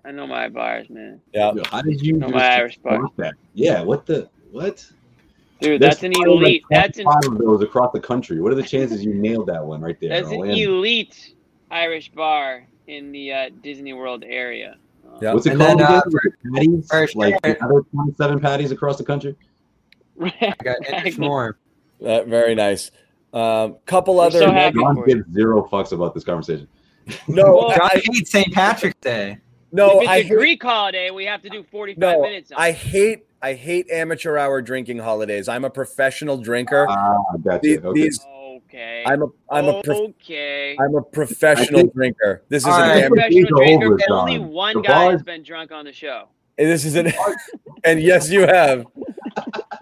I know my bars, man. Yeah. Yo, How did you No, just my Irish bar. that? Yeah, what the what? Dude, There's that's an elite. That's an five of those across the country. What are the chances you nailed that one right there? that's an elite Irish bar in the uh, Disney World area. Um, Yeah. What's it And called? then, uh, patties? for Like sure. the other 27 patties across the country? I got Exactly. more. Uh, very nice. Um, couple We're other. so happy John for gives zero fucks about this conversation. no, Well, John I, hates St. Patrick's Day. No, if it's I a hate, Greek holiday, we have to do 45 no, minutes. On. I hate, I hate amateur hour drinking holidays. I'm a professional drinker. Ah, gotcha. These, Okay. these- Okay. I'm a, I'm a, prof- okay. I'm a professional think- drinker. This is All an right. amateur. Professional drinker, over, but only one The guy has been drunk on the show. This is an, and yes, you have.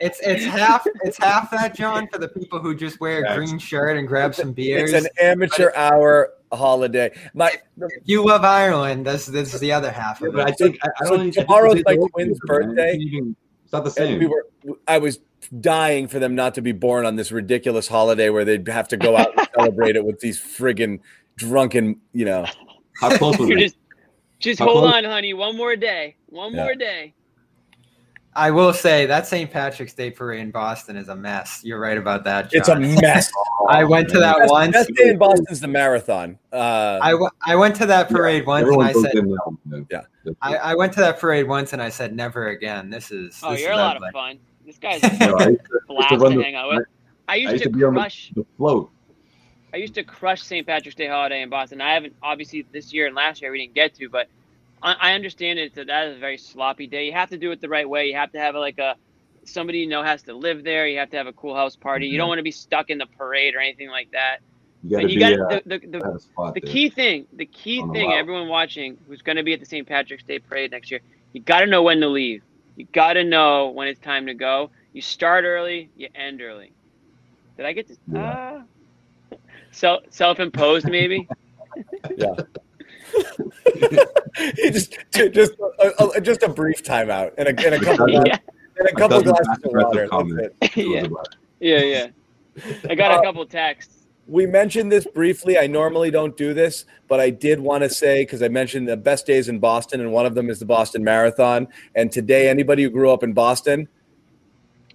It's it's half it's half that John for the people who just wear a Yes. green shirt and grab some beers. It's an amateur hour holiday. My if you love Ireland, this this is the other half Yeah, of but I think I, I So don't think- tomorrow's my twin's birthday. It's even- It's not the same. we were. I was dying for them not to be born on this ridiculous holiday where they'd have to go out and celebrate it with these friggin' drunken, you know. How close was it? just, just How hold close? on, honey. One more day. One Yeah. more day. I will say that St. Patrick's Day parade in Boston is a mess. You're right about that. John. It's a mess. I went to that Best, once. best day in Boston's the marathon. Uh, I, w- I went to that parade once and I said in that one, man. Yeah. I. I went to that parade once and I said never again. This is Oh, this you're a lot ugly. of fun. This guy's No, I a used to- I blast to to run hang out with. I used, I used to, to be on crush. the float. I used to crush St. Patrick's Day holiday in Boston. I haven't obviously this year and last year we didn't get to, but I, I understand it. That that is a very sloppy day. You have to do it the right way. You have to have like a somebody you know has to live there. You have to have a cool house party. You Mm-hmm. don't want to be stuck in the parade or anything like that. You got to you be got uh, the, the, the, spot the key thing, the key thing, everyone watching who's going to be at the St. Patrick's Day parade next year, you got to know when to leave. You got to know when it's time to go. You start early, you end early. Did I get to? Yeah. Uh, self self-imposed maybe. he just just a, a, just a brief timeout and a, and a couple yeah, and a A couple dozen glasses of passive water. That's it. It yeah, yeah, yeah. I got Uh, a couple texts. We mentioned this briefly. I normally don't do this, but I did want to say because I mentioned the best days in Boston, and one of them is the Boston Marathon. And today, anybody who grew up in Boston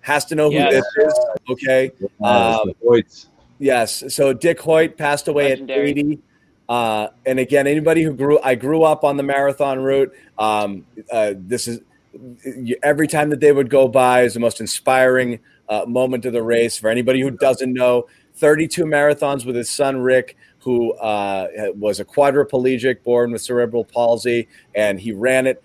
has to know who Yes. this is. Okay. Um, it's the Hoyts. Yes. So Dick Hoyt passed away Legendary. at 80. Uh, and again, anybody who grew, I grew up on the marathon route. Um, uh, this is every time that they would go by is the most inspiring uh, moment of the race. For anybody who doesn't know, 32 marathons with his son Rick, who uh, was a quadriplegic, born with cerebral palsy, and he ran it.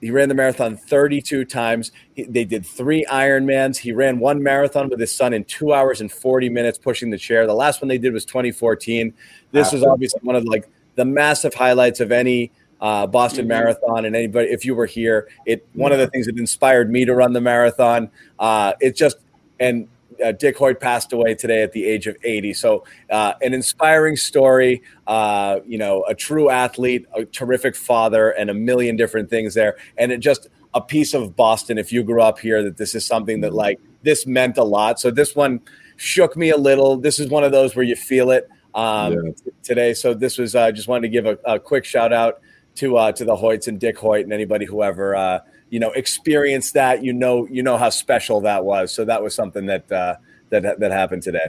He ran the marathon 32 times. He, they did three Ironmans. He ran one marathon with his son in two hours and 40 minutes, pushing the chair. The last one they did was 2014. This was obviously one of like the massive highlights of any uh, Boston Mhm. Marathon. And anybody, if you were here, it one of the things that inspired me to run the marathon. Uh, it just and uh, Dick Hoyt passed away today at the age of 80. So, uh, an inspiring story, uh, you know, a true athlete, a terrific father, and a million different things there. And it just a piece of Boston, if you grew up here, that this is something that like this meant a lot. So, this one shook me a little. This is one of those where you feel it um, Yeah. t- today. So, this was uh, just wanted to give a, a quick shout out to uh, to the Hoyts and Dick Hoyt and anybody who ever uh, you know experience that. You know, you know how special that was. So that was something that uh, that that happened today.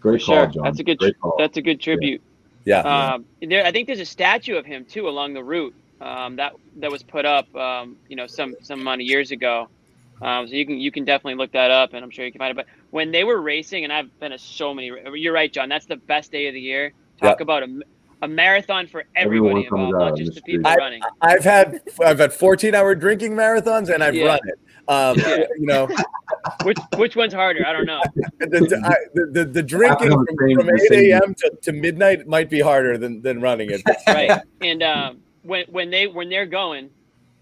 Great For call, sure. John. That's a good. Great. That's a good tribute. Yeah, Um, there, I think there's a statue of him too along the route um, that that was put up, um, you know, some some amount of years ago. Um, so you can you can definitely look that up, and I'm sure you can find it. But when they were racing, and I've been to so many. You're right, John. That's the best day of the year. Talk about a, a marathon for everybody Everyone involved, not just the the people street. running. I've had I've had 14 hour drinking marathons and I've Yeah. run it. Um, Yeah. You know, Which which one's harder? I don't know. the, the, I, the, the, the drinking from, from 8 a.m. To, to midnight might be harder than, than running it. right? And um, when when they when they're going,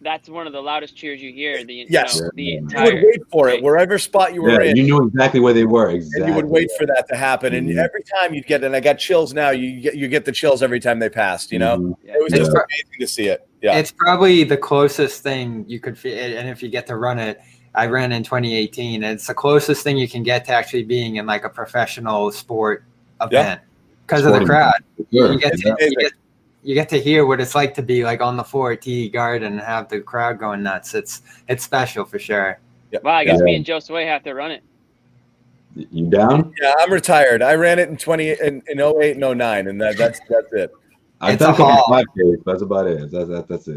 that's one of the loudest cheers you hear. The Yes. you know, the Yeah. You would wait for it wherever spot you were Yeah, in. you knew exactly where they were. Exactly. and you would wait for that to happen, and Mhm. every time you'd get, and I got chills now. You get you get the chills every time they passed. You know, Mhm. Yeah. it was It's just pro- amazing to see it. Yeah, It's probably the closest thing you could feel, and if you get to run it, I ran in 2018. It's the closest thing you can get to actually being in like a professional sport event. because of the crowd. Sure. You get, to, you, get, you get to hear what it's like to be like on the floor at TD Garden and have the crowd going nuts. It's it's special for sure. Well, I guess Yeah. me and Josue have to run it. You down? Yeah, I'm retired. I ran it in 20 in, in 08 and 09, and that, that's that's it. I've It's a some haul. 5Ks. That's about it. That's that, that's it.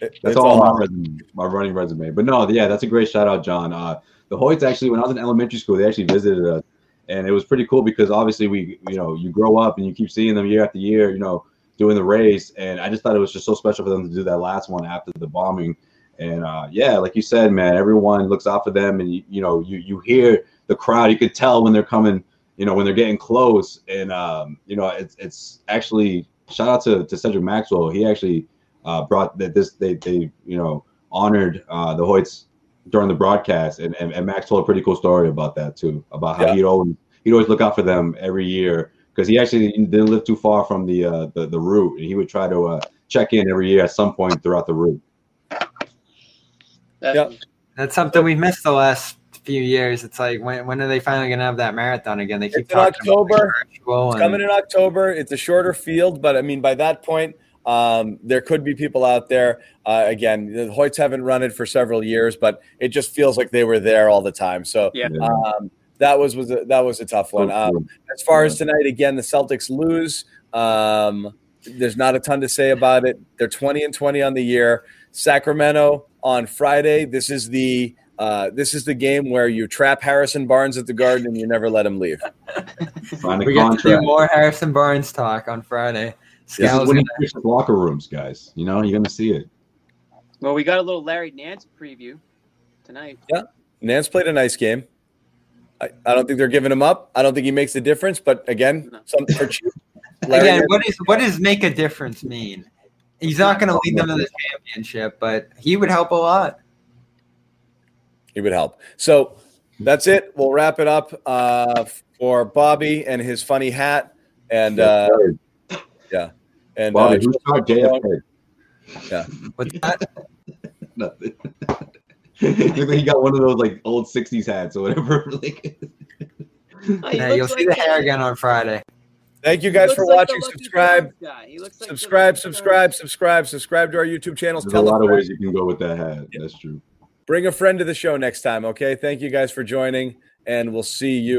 It- That's it's all my resume, my running resume. But no, yeah, that's a great shout out, John. Uh, the Hoyts actually, when I was in elementary school, they actually visited us, and it was pretty cool because obviously we, you know, you grow up and you keep seeing them year after year, you know, doing the race, and I just thought it was just so special for them to do that last one after the bombing. And uh, yeah, like you said, man, everyone looks out for them, and you, you know, you you hear the crowd, you could tell when they're coming, you know, when they're getting close, and um, you know, it's it's actually shout out to, to Cedric Maxwell. He actually uh, brought that this they they you know honored uh, the Hoyts during the broadcast, and, and and Max told a pretty cool story about that too, about how Yeah. he'd always he'd always look out for them every year because he actually didn't live too far from the uh, the the route, and he would try to uh, check in every year at some point throughout the route. Yeah. That's something we've missed the last few years. It's like when when are they finally gonna have that marathon again? They keep It's in talking about the October. virtual It's and- coming in October. It's a shorter field, but I mean, by that point, um, there could be people out there. Uh, again, the Hoyts haven't run it for several years, but it just feels like they were there all the time. So Yeah. um, that was was a, that was a tough one. Um, as far as tonight, again, the Celtics lose. Um, there's not a ton to say about it. They're 20 and 20 on the year. Sacramento on Friday. This is the uh, this is the game where you trap Harrison Barnes at the Garden and you never let him leave. We get to do more Harrison Barnes talk on Friday. This is when gonna, he locker rooms, guys. You know, you're gonna see it. Well, we got a little Larry Nance preview tonight. Yeah, Nance played a nice game. I, I don't think they're giving him up. I don't think he makes a difference. But again, No. something for cheap. Again, Nance- what is what does make a difference mean? He's not going to lead them to the championship, but he would help a lot. he would help. So that's it. We'll wrap it up uh, for Bobby and his funny hat, and uh, yeah, and Bobby, uh, who's taught JFK? What's that? Nothing. Looks like he got one of those like old '60s hats or whatever. like, Yeah, you'll see the hair again on Friday. thank you guys for watching. Subscribe, subscribe, subscribe, subscribe, subscribe to our YouTube channels. there's a Tell a lot of ways you can go with that hat. That's true. Bring a friend to the show next time. Okay. Thank you guys for joining, and we'll see you.